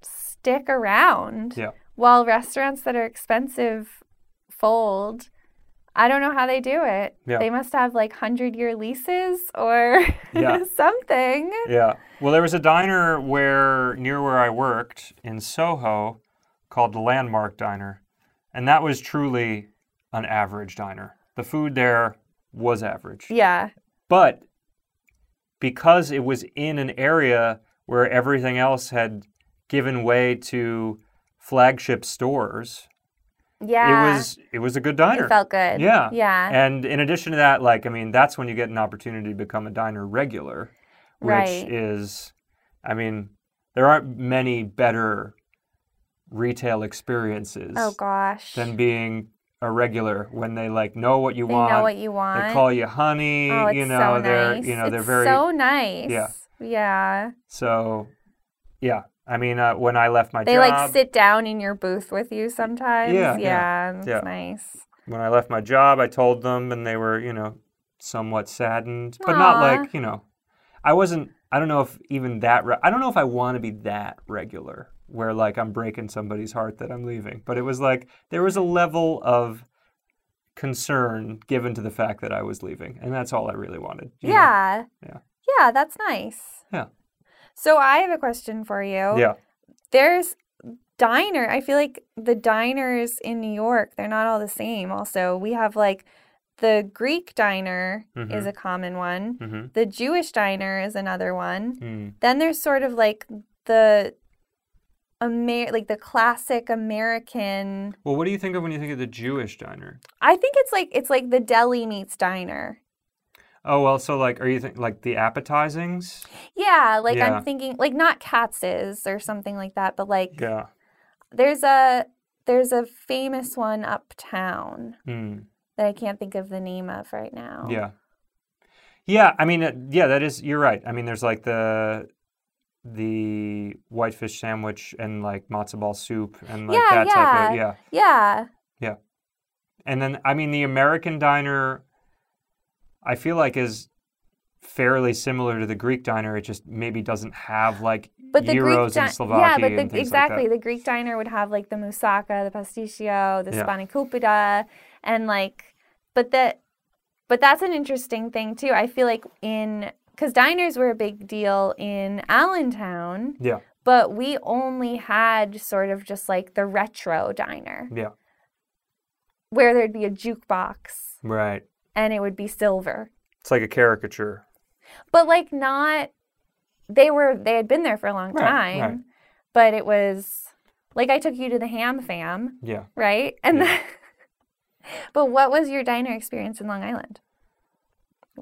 stick around. Yeah. While restaurants that are expensive fold. I don't know how they do it. Yeah. They must have like 100-year leases or Yeah. something. Yeah. Well, there was a diner where near where I worked in Soho called the Landmark Diner, and that was truly an average diner. The food there was average. Yeah. But because it was in an area where everything else had given way to flagship stores, Yeah. it was it was a good diner. It felt good. Yeah. Yeah. And in addition to that, like, I mean, that's when you get an opportunity to become a diner regular, which Right. is, I mean, there aren't many better retail experiences oh gosh. than being a regular when they like know what you they want. know what you want. They call you honey. Oh, it's you know, so they're nice. you know they're It's very so nice. Yeah. Yeah. so. Yeah, I mean, uh, when I left my job They job, like sit down in your booth with you sometimes. Yeah, Yeah. yeah, That's yeah. nice. when I left my job, I told them, and they were, you know, somewhat saddened, but not like, you know, I wasn't. I don't know if even that. Re- I don't know if I want to be that regular, where like I'm breaking somebody's heart that I'm leaving. But it was like there was a level of concern given to the fact that I was leaving, and that's all I really wanted. you know? Yeah. Yeah. Yeah, that's nice. Yeah. So I have a question for you. Yeah. There's diner. I feel like the diners in New York, they're not all the same. Also, we have like the Greek diner is Mhm. a common one. Mm-hmm. The Jewish diner is another one. Mm. Then there's sort of like the Amer- like the classic American. Well, what do you think of when you think of the Jewish diner? I think it's like it's like the deli meets diner. Oh well, so like, are you think like the appetizings? Yeah, like Yeah. I'm thinking like not Katz's or something like that, but like Yeah. there's a there's a famous one uptown Mm. that I can't think of the name of right now. Yeah. Yeah, I mean, uh, yeah, that is. You're right. I mean, there's like the the whitefish sandwich and like matzo ball soup and like Yeah, that type of yeah. yeah. Yeah. And then I mean, the American diner, I feel like is fairly similar to the Greek diner. It just maybe doesn't have like But the gyros Greek in di- souvlakia yeah, but and the, like exactly that. the Greek diner would have like the moussaka, the pasticcio, the Yeah. spanakopita, and like, but that, but that's an interesting thing too. I feel like in because diners were a big deal in Allentown, Yeah, but we only had sort of just like the retro diner yeah, where there'd be a jukebox right. And it would be silver, It's like a caricature. but like not. They were they had been there for a long Right, time, right. but it was like I took you to the Ham Fam. Yeah. right? And Yeah. then, but what was your diner experience in Long Island?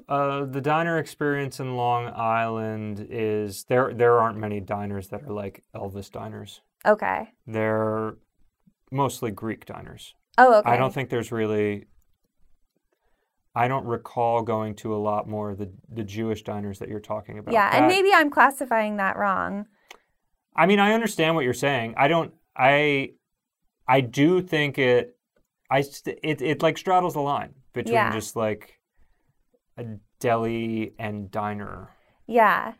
Uh, the diner experience in Long Island is there. There aren't many diners that are like Elvis diners. Okay. They're mostly Greek diners. Oh, okay. I don't think there's really. I don't recall going to a lot more of the, the Jewish diners that you're talking about. Yeah, and maybe I'm classifying that wrong. I mean, I understand what you're saying. I don't. I. I do think it. I. It. It like straddles the line between Yeah. just like a deli and diner. Yeah.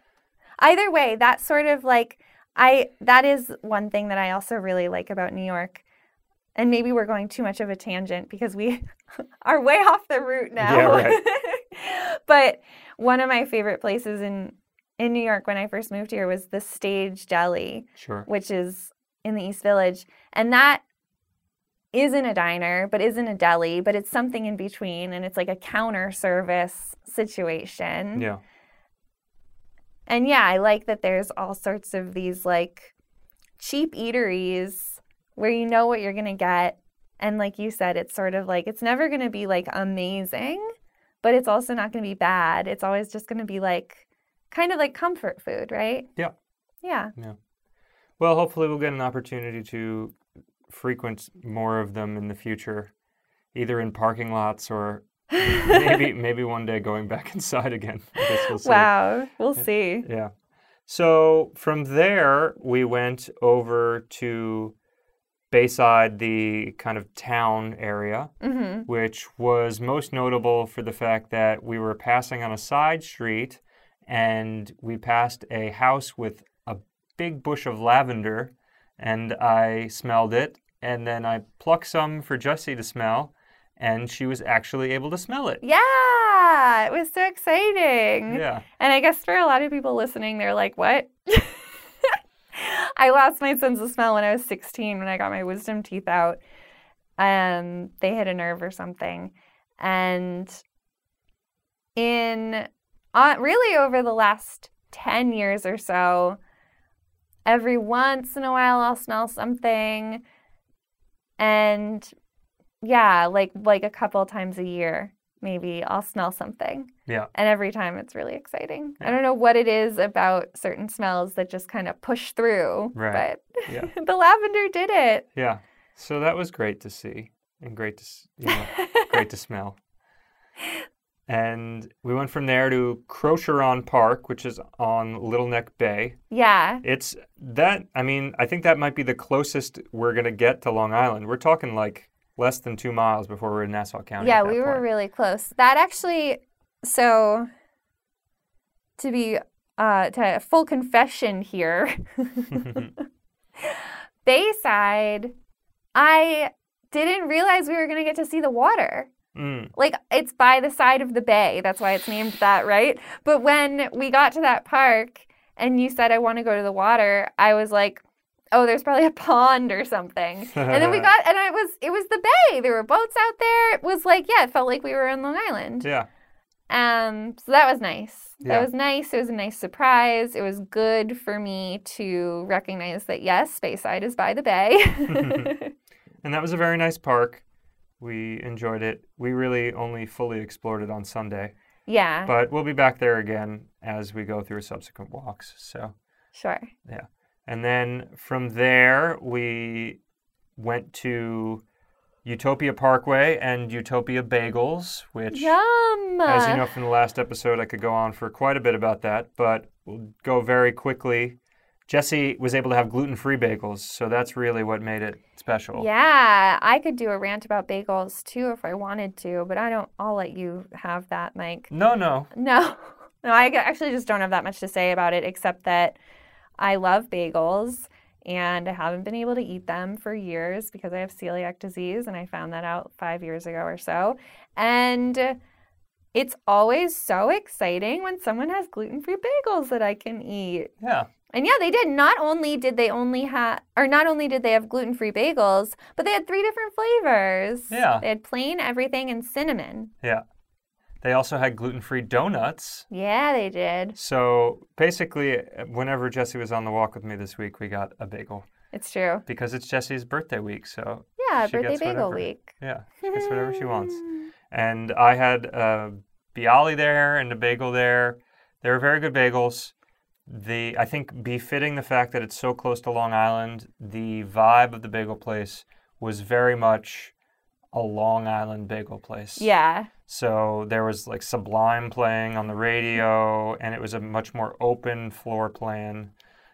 Either way, that's sort of like I that is one thing that I also really like about New York. And maybe we're going too much of a tangent because we are way off the route now. Yeah, right. but one of my favorite places in in New York when I first moved here was the Stage Deli. Sure. which is in the East Village. And that isn't a diner, but isn't a deli, but it's something in between. And it's like a counter service situation. Yeah. And yeah, I like that there's all sorts of these like cheap eateries where you know what you're going to get. And like you said, it's sort of like, it's never going to be like amazing, but it's also not going to be bad. It's always just going to be like kind of like comfort food, right? Yeah. Yeah. Yeah. Well, hopefully we'll get an opportunity to frequent more of them in the future, either in parking lots or maybe maybe one day going back inside again. I guess we'll see. Wow. We'll see. Yeah. So from there, we went over to Bayside, the kind of town area, hmm which was most notable for the fact that we were passing on a side street and we passed a house with a big bush of lavender and I smelled it and then I plucked some for Jesse to smell and she was actually able to smell it. Yeah, it was so exciting. Yeah. And I guess for a lot of people listening, they're like, what? I lost my sense of smell when I was 16 when I got my wisdom teeth out. Um, they hit a nerve or something. And in uh, really over the last 10 years or so, every once in a while I'll smell something. And yeah, like like a couple times a year, maybe I'll smell something. Yeah. And every time it's really exciting. I don't know what it is about certain smells that just kind of push through. Right. But Yeah. the lavender did it. Yeah. So that was great to see and great to you know, great to smell. And we went from there to Crocheron Park, which is on Little Neck Bay. yeah. It's that, I mean, I think that might be the closest we're going to get to Long Island. We're talking like less than two miles before we're in Nassau County. Yeah, we were point. really close. That actually, so to be uh, to a full confession here, Bayside, I didn't realize we were going to get to see the water. Mm, Like it's by the side of the bay. That's why it's named that, right? But when we got to that park and you said I want to go to the water, I was like, "Oh, there's probably a pond or something." and then we got and I was it was the bay. There were boats out there. It was like, yeah, it felt like we were in Long Island. yeah. Um, so that was nice. Yeah. That was nice. It was a nice surprise. It was good for me to recognize that yes, Bayside is by the bay. And that was a very nice park. We enjoyed it. We really only fully explored it on Sunday, yeah, but we'll be back there again as we go through subsequent walks. So, sure. Yeah. And then from there we went to Utopia Parkway and Utopia Bagels, which Yum. As you know from the last episode, I could go on for quite a bit about that, but we'll go very quickly. Jesse was able to have gluten free bagels, so that's really what made it special. Yeah, I could do a rant about bagels too if I wanted to, but I don't. I'll let you have that, Mike. No, no. No, no, I actually just don't have that much to say about it, except that I love bagels and I haven't been able to eat them for years because I have celiac disease and I found that out 5 years ago or so. And it's always so exciting when someone has gluten-free bagels that I can eat. Yeah. And yeah, they did. Not only did they only have, or not only did they have gluten free bagels, but they had three different flavors. Yeah. They had plain, everything, and cinnamon. Yeah. They also had gluten free donuts. Yeah, they did. So basically, whenever Jesse was on the walk with me this week, we got a bagel It's true. because it's Jesse's birthday week. So Yeah, birthday bagel whatever. week. yeah, she gets whatever she wants. And I had a bialy there and a bagel there. They were very good bagels. The I think befitting the fact that it's so close to Long Island, the vibe of the bagel place was very much a Long Island bagel place. Yeah. So there was like Sublime playing on the radio, and it was a much more open floor plan.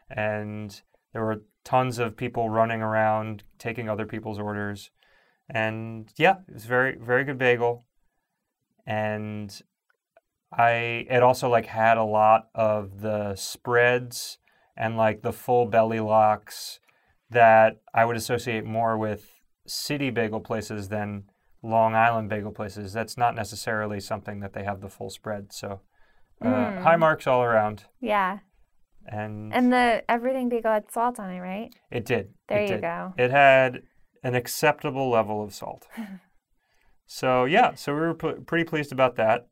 And there were tons of people running around taking other people's orders. And yeah, it was very, very good bagel. And I, it also like had a lot of the spreads and like the full belly lox that I would associate more with city bagel places than Long Island bagel places. That's not necessarily something that they have the full spread. So uh, Mm. high marks all around. Yeah. And, And the everything bagel had salt on it, right? it did. There it you did. go. It had an acceptable level of salt. so yeah, so we were p- pretty pleased about that.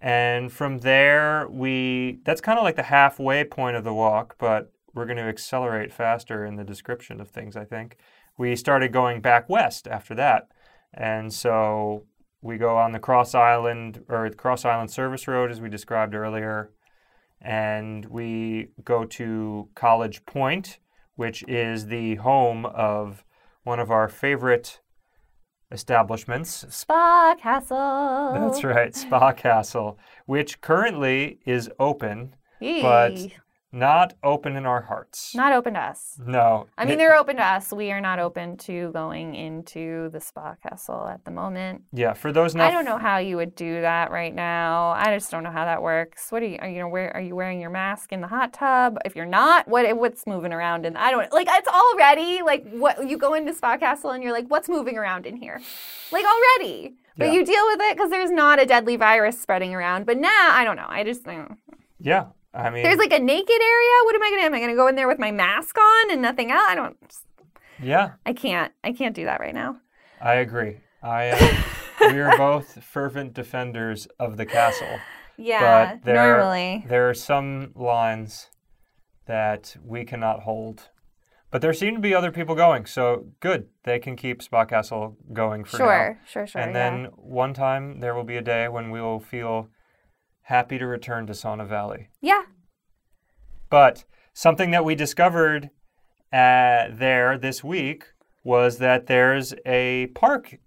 And from there, we that's kind of like the halfway point of the walk, but we're going to accelerate faster in the description of things. I think we started going back west after that, and so we go on the Cross Island or Cross Island Service Road as we described earlier, and we go to College Point, which is the home of one of our favorite establishments, Spa Castle. that's right, Spa Castle, which currently is open, but. Not open in our hearts. not open to us. no. I mean, they're open to us. We are not open to going into the Spa Castle at the moment. yeah, for those not I don't know how you would do that right now. I just don't know how that works. What are you? Are you know, where are you wearing your mask in the hot tub? If you're not, what what's moving around? And I don't like. It's already like what you go into Spa Castle and you're like, what's moving around in here? Like already. But Yeah. you deal with it because there's not a deadly virus spreading around. But now I don't know. I just I don't know. Yeah, I mean, there's like a naked area. What am I gonna? Am I gonna go in there with my mask on and nothing else? I don't. yeah, I can't. I can't do that right now. I agree. I uh, we are both fervent defenders of the castle. Yeah. but there, normally. there are some lines that we cannot hold. But there seem to be other people going, so good. They can keep Spa Castle going for now. Sure. Sure. Sure. and yeah. then one time there will be a day when we will feel happy to return to Sauna Valley. Yeah. But something that we discovered uh, there this week was that there's a park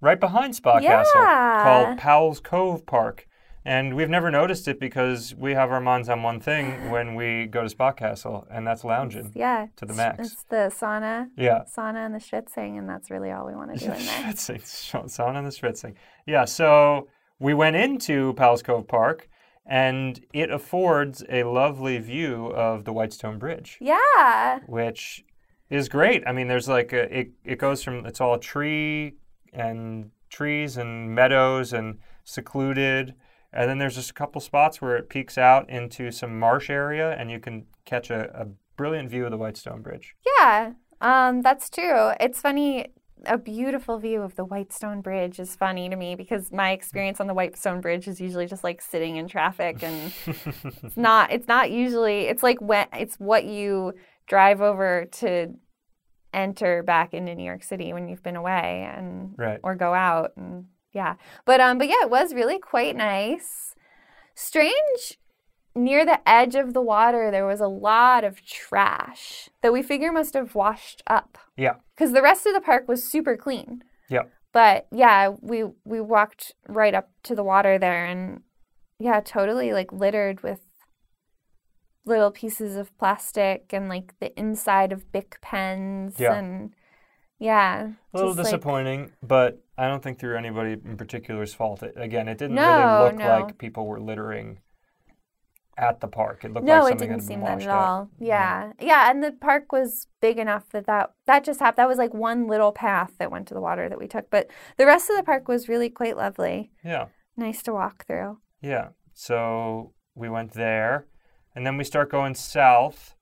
right behind Spa Castle called Powell's Cove Park. And we've never noticed it because we have our minds on one thing when we go to Spa Castle, and that's lounging. Yeah. To the max. It's the sauna, Yeah. sauna and the schwitzing, and that's really all we want to do in there. Schwitzing, sauna and the schwitzing. Yeah, so we went into Powell's Cove Park, and it affords a lovely view of the Whitestone Bridge. Yeah. which is great. I mean, there's like a, it it goes from it's all tree and trees and meadows and secluded, and then there's just a couple spots where it peaks out into some marsh area, and you can catch a, a brilliant view of the Whitestone Bridge. Yeah. Um, that's true. It's funny. A beautiful view of the Whitestone Bridge is funny to me because my experience on the Whitestone Bridge is usually just like sitting in traffic and it's not it's not usually it's like when it's what you drive over to enter back into New York City when you've been away and Right. or go out and yeah. But um but yeah, it was really quite nice. Strange near the edge of the water there was a lot of trash that we figure must have washed up Yeah. cuz the rest of the park was super clean. Yeah. But yeah, we we walked right up to the water there and yeah, totally like littered with little pieces of plastic and like the inside of Bic pens Yeah. and yeah. A little just, like- disappointing, but I don't think through anybody in particular's fault. It, again, it didn't No, really look no. like people were littering at the park. It looked no, like it didn't seem that at all. Yeah. yeah, and the park was big enough that that that just happened. That was like one little path that went to the water that we took, but the rest of the park was really quite lovely. Yeah. Nice to walk through. Yeah. So we went there, and then we start going south,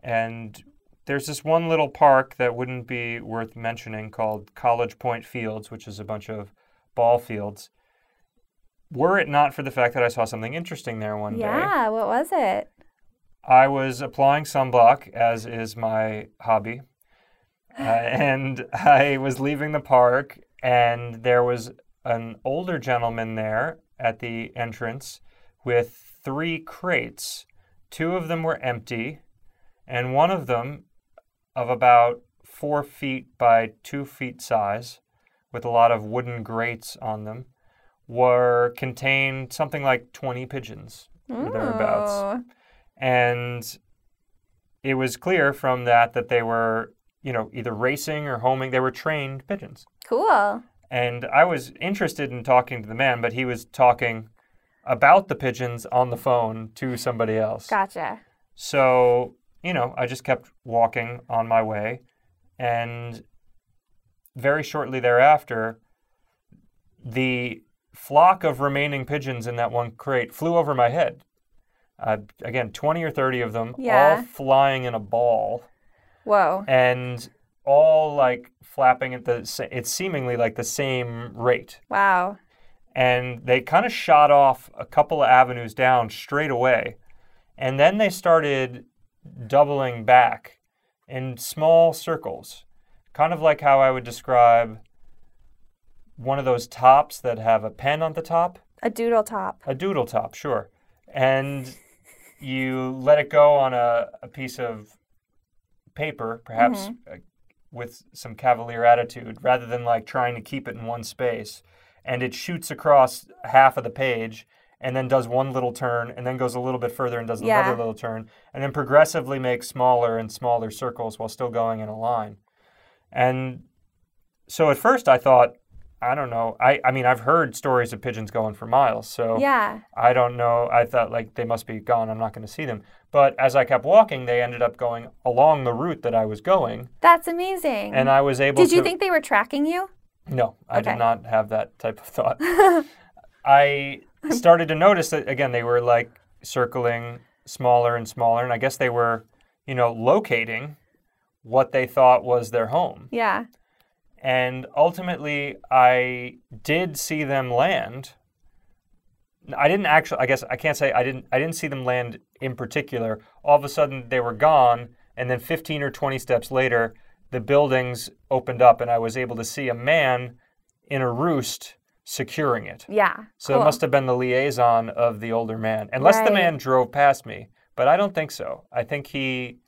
and there's this one little park that wouldn't be worth mentioning called College Point Fields, which is a bunch of ball fields. Were it not for the fact that I saw something interesting there one day, Yeah, what was it? I was applying sunblock, as is my hobby. Uh, and I was leaving the park, and there was an older gentleman there at the entrance with three crates. Two of them were empty, and one of them, of about four feet by two feet size, with a lot of wooden grates on them, were contained something like 20 pigeons or thereabouts. And it was clear from that that they were you know either racing or homing they were trained pigeons. Cool. and i was interested in talking to the man but he was talking about the pigeons on the phone to somebody else. Gotcha. so you know i just kept walking on my way. And very shortly thereafter the flock of remaining pigeons in that one crate flew over my head. Uh, again 20 or 30 of them all flying in a ball. Whoa. and all like flapping at the it's seemingly like the same rate. Wow. and they kind of shot off a couple of avenues down straight away. And then they started doubling back in small circles. Kind of like how i would describe one of those tops that have a pen on the top? A doodle top. a doodle top sure. And you let it go on a, a piece of paper perhaps uh, with some cavalier attitude rather than like trying to keep it in one space. And it shoots across half of the page and then does one little turn and then goes a little bit further and does Yeah. another little turn and then progressively makes smaller and smaller circles while still going in a line. And so at first i thought i don't know i, I mean i've heard stories of pigeons going for miles so Yeah. I don't know. I thought like they must be gone. I'm not going to see them. But as I kept walking, they ended up going along the route that I was going, That's amazing. and I was able Did to. you think they were tracking you? No, I Okay. did not have that type of thought. I started to notice that again they were like circling smaller and smaller, and I guess they were, you know, locating what they thought was their home. Yeah. And ultimately, I did see them land. I didn't actually. I guess I can't say I didn't. I didn't see them land in particular. All of a sudden, they were gone, and then 15 or 20 steps later, the buildings opened up, and I was able to see a man in a roost securing it. Yeah. So cool. it must have been the liaison of the older man, unless the man drove past me. But I don't think so. I think he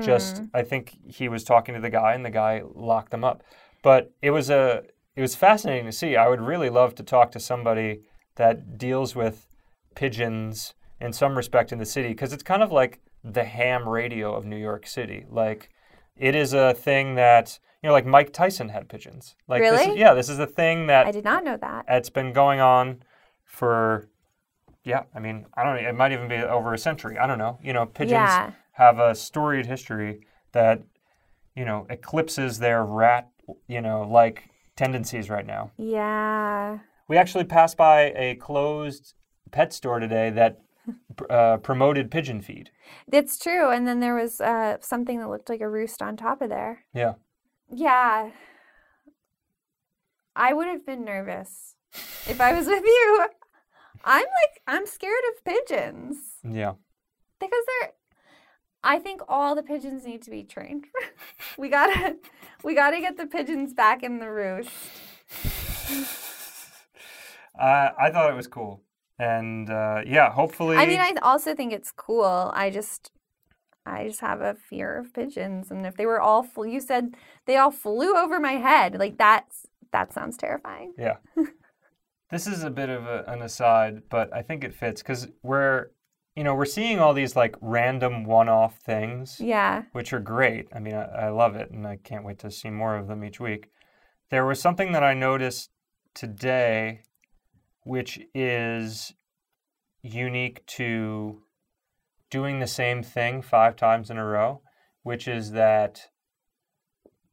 just Mm. I think he was talking to the guy and the guy locked them up. But it was a it was fascinating to see. I would really love to talk to somebody that deals with pigeons in some respect in the city because it's kind of like the ham radio of New York City. Like it is a thing that you know like Mike Tyson had pigeons. Like this is, Really? yeah, this is a thing that I did not know that. it's been going on for yeah i mean i don't know it might even be over a century i don't know you know pigeons Yeah. have a storied history that you know eclipses their rat you know like tendencies right now Yeah. we actually passed by a closed pet store today that uh, promoted pigeon feed It's true. And then there was uh, something that looked like a roost on top of there. yeah Yeah. I would have been nervous if I was with you. I'm like, I'm scared of pigeons yeah because they're. I think all the pigeons need to be trained. we gotta, we gotta get the pigeons back in the roost. uh, i thought it was cool and uh, yeah hopefully I mean, I also think it's cool. I just, I just have a fear of pigeons, and if they were all, fl- you said they all flew over my head, like that's that sounds terrifying. Yeah. this is a bit of a, an aside, but I think it fits because we're, you know, we're seeing all these like random one-off things, Yeah. which are great. I mean, I, I love it, and I can't wait to see more of them each week. There was something that I noticed today, which is unique to doing the same thing five times in a row, which is that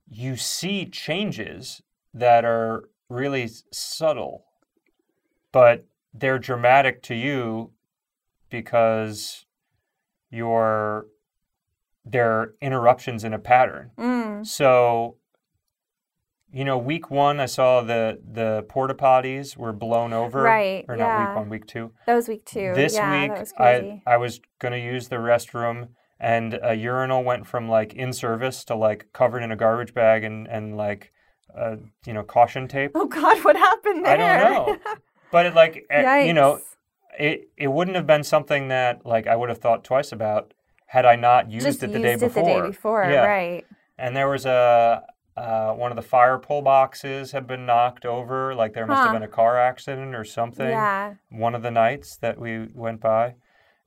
you see changes that are really subtle, but they're dramatic to you because you're they're interruptions in a pattern. Mm. So, you know, week one, I saw the the porta potties were blown over. Right, Or not yeah. week one, week two. That was week two. This yeah, week, I. I was gonna use the restroom, and a urinal went from like in service to like covered in a garbage bag and and like, uh, you know, caution tape. oh God, what happened there? I don't know. But it like eh, you know, Yikes. It it wouldn't have been something that like I would have thought twice about had I not used just it the used day it before. the day before, Yeah. right? And there was a uh, one of the fire pull boxes had been knocked over. Like there must have been a car accident or something. Yeah, One of the nights that we went by,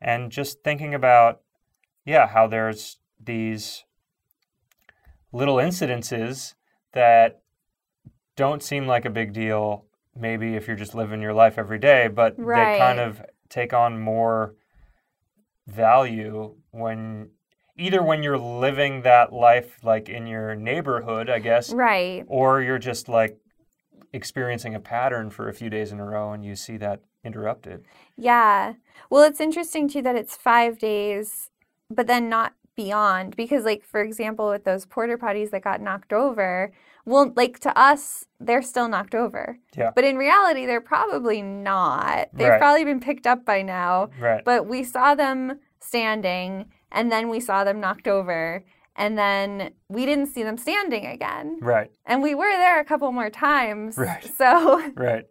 and just thinking about, yeah, how there's these little incidences that don't seem like a big deal. Maybe if you're just living your life every day, but they kind of take on more value when either when you're living that life like in your neighborhood, I guess, right. or you're just like experiencing a pattern for a few days in a row and you see that interrupted. Yeah. Well, it's interesting too that it's five days, but then not beyond. Because, like, for example, with those porter potties that got knocked over, well, like to us, they're still knocked over. Yeah. But in reality, they're probably not. They've Right. probably been picked up by now. Right. But we saw them standing, and then we saw them knocked over. And then we didn't see them standing again. Right. And we were there a couple more times. Right. So Right.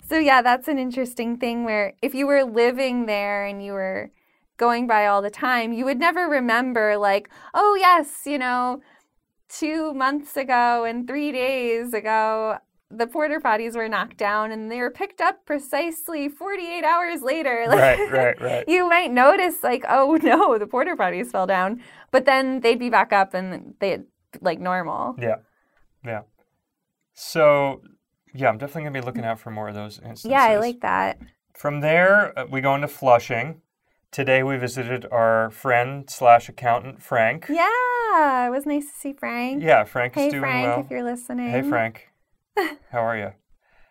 so yeah, that's an interesting thing where if you were living there and you were going by all the time, you would never remember like, oh yes, you know, 2 months ago and 3 days ago the porter potties were knocked down and they were picked up precisely 48 hours later. Right, right, right. You might notice like, oh no, the porter potties fell down, but then they'd be back up and they like normal. Yeah. Yeah. So, yeah, I'm definitely going to be looking out for more of those instances. Yeah, I like that. From there, uh, we go into Flushing. Today we visited our friend slash accountant, Frank. Yeah, it was nice to see Frank. Yeah, Frank is Hey doing Frank, well. if you're listening. Hey, Frank. How are you?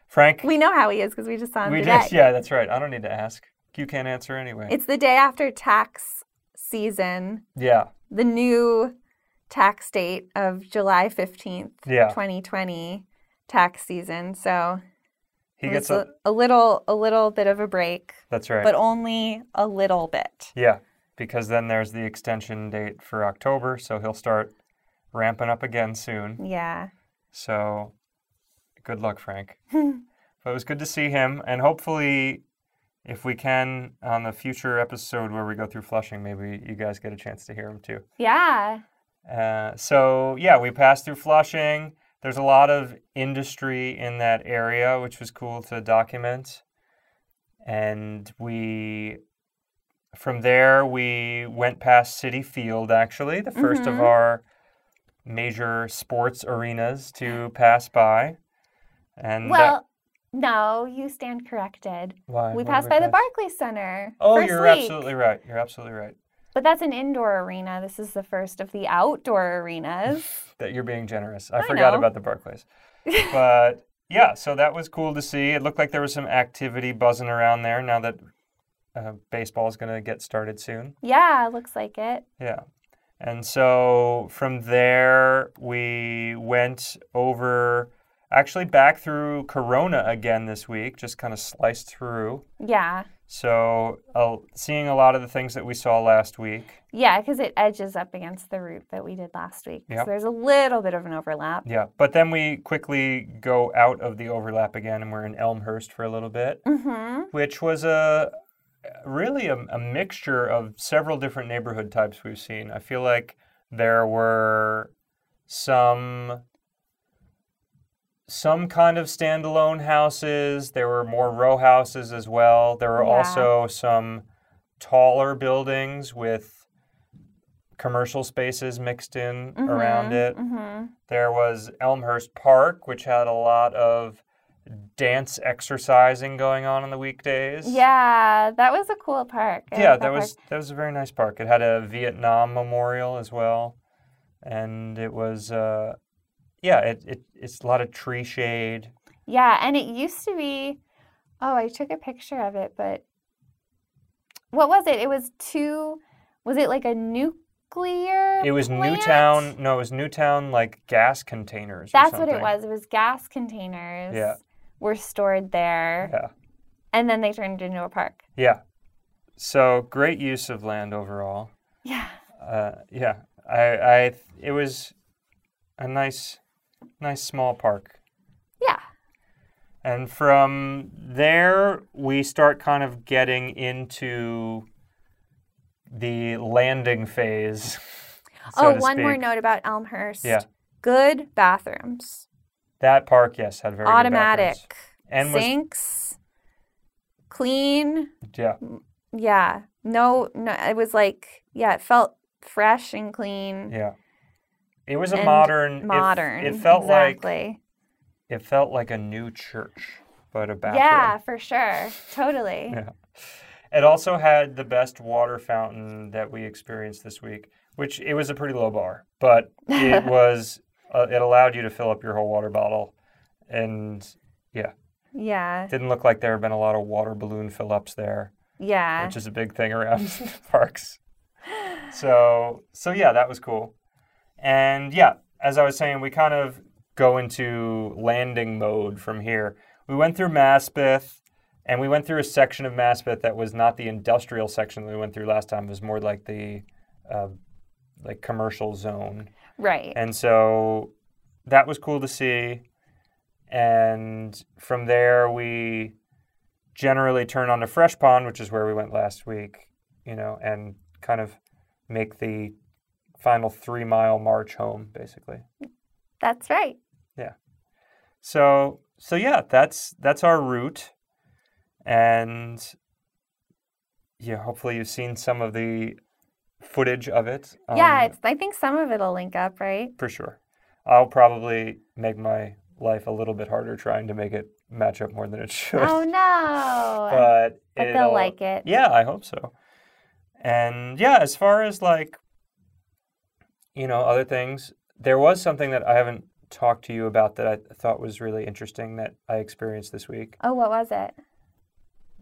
Frank, We know how he is because we just saw him we today. just, yeah, that's right. I don't need to ask. You can't answer anyway. It's the day after tax season, yeah, the new tax date of July 15th, Yeah. 2020 tax season. So he gets a, a, a little a little bit of a break, that's right. but only a little bit. Yeah, because then there's the extension date for October, so he'll start ramping up again soon. Yeah. So good luck, Frank. but it was good to see him, and hopefully, if we can, on the future episode where we go through Flushing, maybe you guys get a chance to hear him too. Yeah. Uh, so yeah, we passed through Flushing. There's a lot of industry in that area, which was cool to document. And we, from there, we went past Citi Field. Actually, the 1st of Mhm. our major sports arenas to pass by. And that- Well, no, you stand corrected. why? We What passed by the pass? Barclays Center. Oh, you're week. absolutely right. You're absolutely right. But that's an indoor arena. This is the first of the outdoor arenas. that you're being generous. I, I forgot know. about the Barclays. but yeah, so that was cool to see. It looked like there was some activity buzzing around there now that uh, baseball is going to get started soon. yeah, looks like it. Yeah. And so from there, we went over, actually back through Corona again this week, just kind of sliced through. Yeah. So uh, seeing a lot of the things that we saw last week. Yeah, because it edges up against the route that we did last week. Yep. So there's a little bit of an overlap. Yeah. But then we quickly go out of the overlap again and we're in Elmhurst for a little bit. Mm-hmm. which was a really a, a mixture of several different neighborhood types we've seen. I feel like there were some some kind of standalone houses. There were more row houses as well. There were Yeah. also some taller buildings with commercial spaces mixed in around it. Mm-hmm. There was Elmhurst Park, which had a lot of dance exercising going on on the weekdays. Yeah, that was a cool park. I Yeah, that park. was that was a very nice park. It had a Vietnam memorial as well, and it was uh, yeah, it, it it's a lot of tree shade. Yeah, and it used to be. Oh, I took a picture of it, but what was it? It was two. Was it like a nuclear? It was plant? Newtown. No, it was Newtown like gas containers. or That's what it was. It was gas containers. Yeah. Were stored there, Yeah, and then they turned it into a park. yeah. So great use of land overall. Yeah. Uh, yeah, I, I, it was a nice, nice small park. Yeah. And from there, we start kind of getting into the landing phase. so oh, one more note about Elmhurst. Yeah. Good bathrooms. That park, yes, had very good Automatic. and was Sinks. Clean. yeah, Yeah. No, no, it was like, yeah, it felt fresh and clean. yeah. It was a And modern. it- Modern. It, felt like exactly. it felt like a new church, but a bathroom. Yeah, for sure. Totally. Yeah. It also had the best water fountain that we experienced this week, which it was a pretty low bar, but it was uh, it allowed you to fill up your whole water bottle, and yeah. Yeah. didn't look like there had been a lot of water balloon fill ups there, Yeah. which is a big thing around parks. So so yeah, that was cool, and yeah, as I was saying, we kind of go into landing mode from here. We went through Maspeth, and we went through a section of Maspeth that was not the industrial section that we went through last time. It was more like the uh, like commercial zone, Right. and so that was cool to see. And from there, we generally turn on to Fresh Pond, which is where we went last week, you know, and kind of make the final three mile march home, basically. That's right. Yeah. So so yeah, that's that's our route, and yeah, hopefully you've seen some of the footage of it. yeah, um, it's, I think some of it'll link up, right? for sure. I'll probably make my life a little bit harder trying to make it match up more than it should. Oh no. but but they'll like it. Yeah, I hope so. And yeah, as far as like, you know, other things, there was something that I haven't talked to you about that I thought was really interesting that I experienced this week Oh, what was it?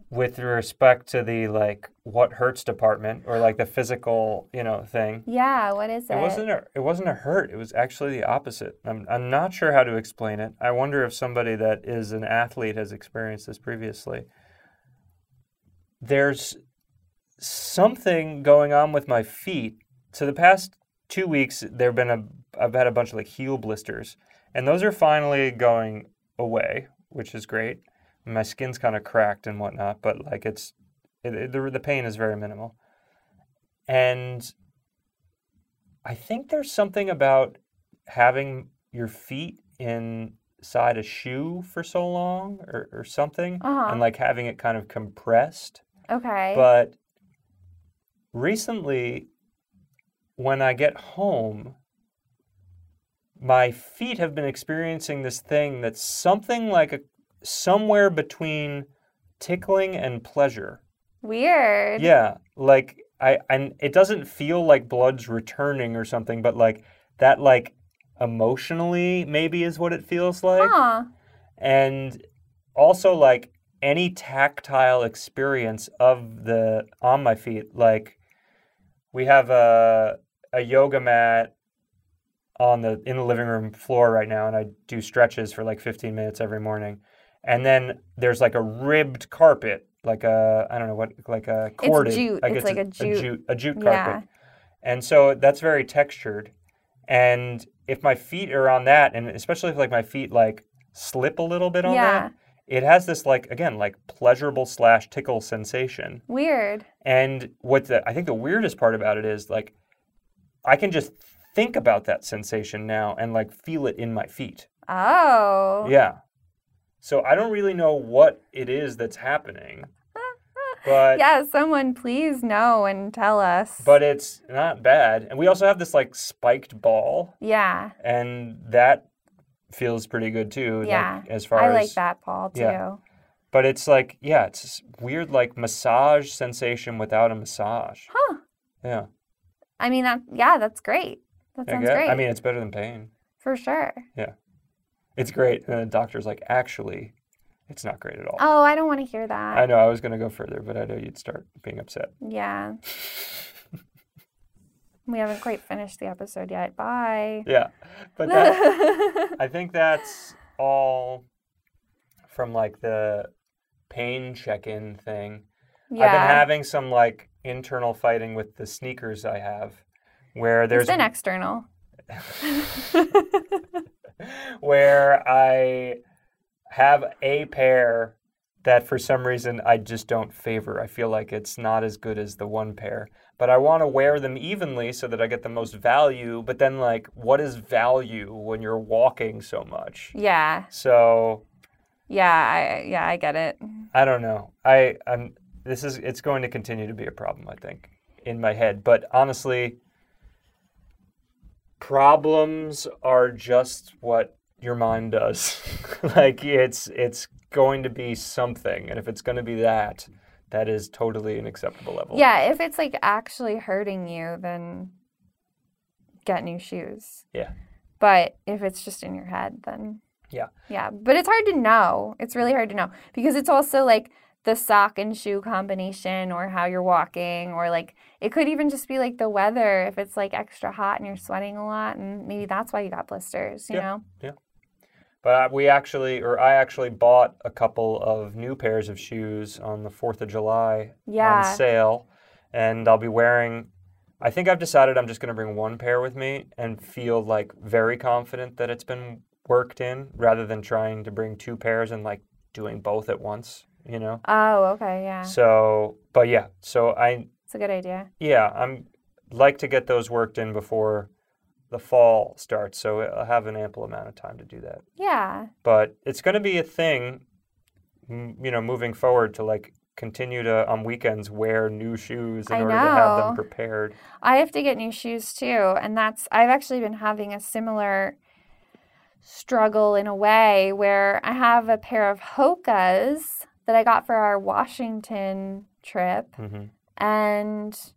with respect to the like what hurts department or like the physical, you know, thing. Yeah, what is it? It wasn't a it wasn't a hurt. It was actually the opposite. I'm I'm not sure how to explain it. I wonder if somebody that is an athlete has experienced this previously. There's something going on with my feet. So the past two weeks there've been a I've had a bunch of like heel blisters, and those are finally going away, which is great. My skin's kind of cracked and whatnot, but like it's it, it- the the pain is very minimal. And I think there's something about having your feet inside a shoe for so long or, or something Uh-huh. and like having it kind of compressed. Okay. But recently, when I get home, my feet have been experiencing this thing that's something like a somewhere between tickling and pleasure. Weird. Yeah, like I and it doesn't feel like blood's returning or something, but like that like emotionally maybe is what it feels like. Huh. And also like any tactile experience of the on my feet like we have a a yoga mat on the in the living room floor right now and I do stretches for like 15 minutes every morning. And then there's like a ribbed carpet, like a I don't know what like a corded. it's jute. I It's guess like a a jute. jute a jute carpet. Yeah. And so that's very textured. And if my feet are on that, and especially if like my feet like slip a little bit on Yeah. that, it has this like again like pleasurable slash tickle sensation. Weird. And what the I think the weirdest part about it is like I can just think about that sensation now and like feel it in my feet. Oh. Yeah. So I don't really know what it is that's happening. But yeah, someone please know and tell us. but it's not bad. And we also have this like spiked ball yeah. and that feels pretty good too. like, Yeah, as far I as I like that, Paul, too. yeah. But it's like, yeah, it's this weird like massage sensation without a massage. Huh. Yeah. I mean, that, yeah, that's great. That sounds great. I mean, it's better than pain. for sure. Yeah. It's great. And the doctor's like, actually, it's not great at all. Oh, I don't want to hear that. I know I was going to go further, but I know you'd start being upset. Yeah. we haven't quite finished the episode yet. Bye. Yeah. But that, I think that's all from like the pain check in thing. I've been having some like internal fighting with the sneakers I have where there's It's external. where I have a pair that for some reason I just don't favor. I feel like it's not as good as the one pair. But I want to wear them evenly so that I get the most value. But then, like, what is value when you're walking so much? yeah. So Yeah. I yeah. I get it. I don't know. I I'm this is it's going to continue to be a problem, I think, in my head. But honestly, problems are just what your mind does. like it's it's going to be something, and if it's going to be that, that is totally an acceptable level. Yeah. If it's like actually hurting you, then get new shoes. Yeah. But if it's just in your head, then Yeah. Yeah. But it's hard to know. It's really hard to know because it's also like the sock and shoe combination or how you're walking or like it could even just be like the weather if it's like extra hot and you're sweating a lot and maybe that's why you got blisters, you know? Yeah. But we actually, or I actually bought a couple of new pairs of shoes on the 4th of July Yeah. on sale. And I'll be wearing, I think I've decided I'm just going to bring one pair with me and feel like very confident that it's been worked in rather than trying to bring two pairs and like doing both at once, you know? Oh, okay, yeah. So, but yeah, so I, It's a good idea. yeah, I'm like to get those worked in before the fall starts. So I'll have an ample amount of time to do that Yeah. but it's going to be a thing m- you know moving forward to like continue to on weekends wear new shoes in I order to have them prepared I have to get new shoes too, and that's I've actually been having a similar struggle in a way where I have a pair of Hoka's that I got for our Washington trip. Hmm and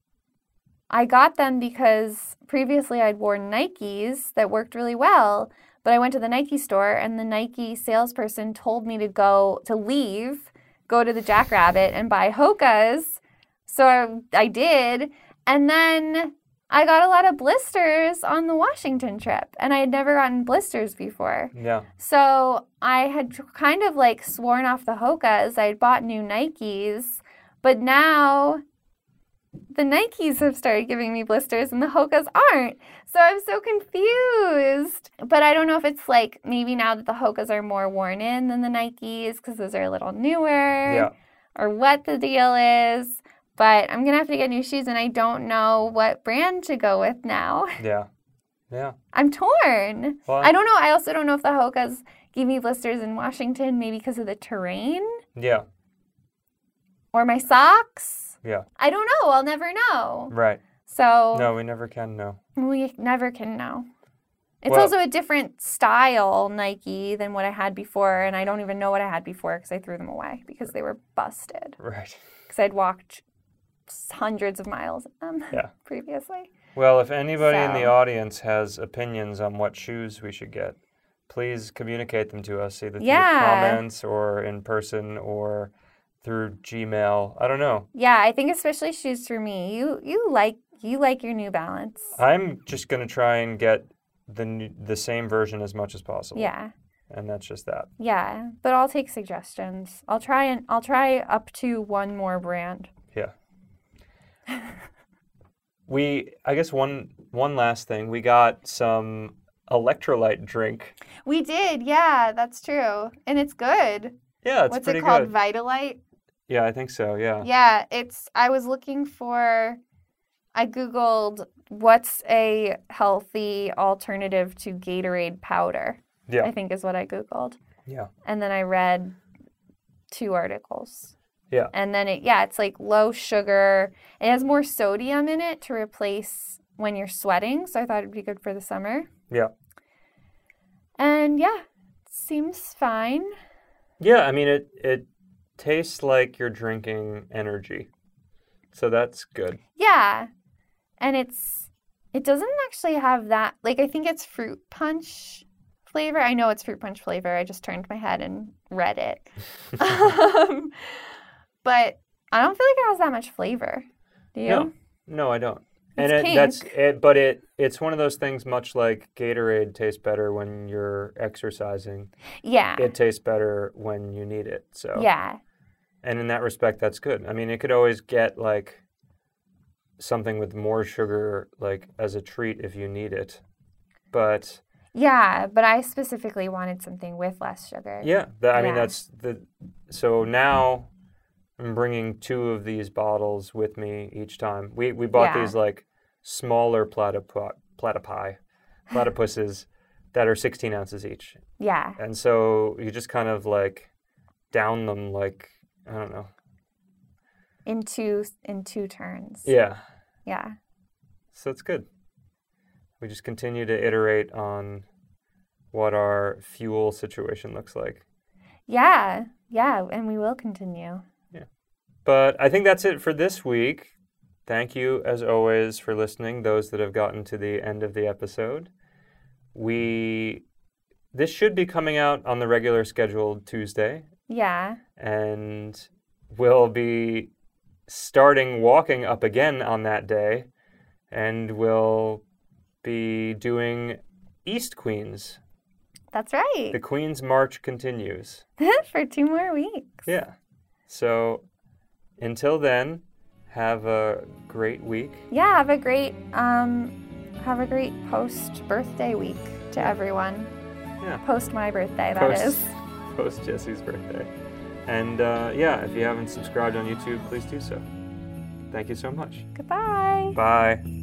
I got them because previously I'd worn Nikes that worked really well, but I went to the Nike store and the Nike salesperson told me to go to leave, go to the Jackrabbit and buy Hoka's. So I, I did, and then I got a lot of blisters on the Washington trip, and I had never gotten blisters before. yeah So I had kind of like sworn off the Hokas. I had bought new Nikes, but now the Nikes have started giving me blisters and the Hokas aren't. So I'm so confused. But I don't know if it's like maybe now that the Hokas are more worn in than the Nikes because those are a little newer yeah or what the deal is. But I'm to have to get new shoes and I don't know what brand to go with now. yeah yeah I'm torn. well I don't know. I also don't know if the Hokas give me blisters in Washington, maybe because of the terrain yeah or my socks. yeah I don't know. I'll never know. right So no we never can know we never can know. It's Well- also a different style Nike than what I had before, and I don't even know what I had before because I threw them away because they were busted. right Because I'd walked hundreds of miles them Yeah. previously. well if anybody in the audience has opinions on what shoes we should get please communicate them to us either through Yeah. comments or in person or through gmail i don't know Yeah, I think especially shoes for me. You you like you like your New Balance. I'm just gonna try and get the new, the same version as much as possible. yeah. and that's just that. Yeah, but I'll take suggestions. I'll try and I'll try up to one more brand. We, I guess one one last thing, we got some electrolyte drink. We did, yeah, that's true, and it's good. Yeah, it's good. What's pretty it called? good. Vitalyte. Yeah, I think so. Yeah. Yeah, it's. I was looking for. I googled what's a healthy alternative to Gatorade powder. Yeah. I think is what I googled. Yeah. And then I read two articles. Yeah. And then it yeah, it's like low sugar. It has more sodium in it to replace when you're sweating, so I thought it'd be good for the summer. Yeah. And yeah, seems fine. Yeah, I mean it it tastes like you're drinking energy. So that's good. Yeah. And it's it doesn't actually have that like I think it's fruit punch flavor. I know it's fruit punch flavor. I just turned my head and read it. um, but I don't feel like it has that much flavor. Do you? No. No, I don't. And It's it, that's it but it it's one of those things much like Gatorade tastes better when you're exercising. Yeah. It tastes better when you need it. So Yeah. And in that respect, that's good. I mean, it could always get like something with more sugar, like as a treat if you need it. But Yeah, but I specifically wanted something with less sugar. yeah, that, I mean, that's the. So now I'm bringing two of these bottles with me each time. We we bought Yeah. these like smaller platypi, platypi, platypuses that are 16 ounces each, Yeah. and so you just kind of like down them like I don't know. In two in two turns. Yeah. Yeah. So it's good. We just continue to iterate on what our fuel situation looks like. Yeah. Yeah. And we will continue. But I think that's it for this week. Thank you, as always, for listening, those that have gotten to the end of the episode. We this should be coming out on the regular scheduled Tuesday, Yeah. and we'll be starting walking up again on that day, and we'll be doing East Queens. That's right. The Queen's March continues. For two more weeks. Yeah. So until then, have a great week. Yeah, have a great um have a great post birthday week to everyone. Yeah. Post my birthday, that Post- is. Post Jesse's birthday. And uh, yeah, if you haven't subscribed on YouTube, please do so. Thank you so much. Goodbye. Bye.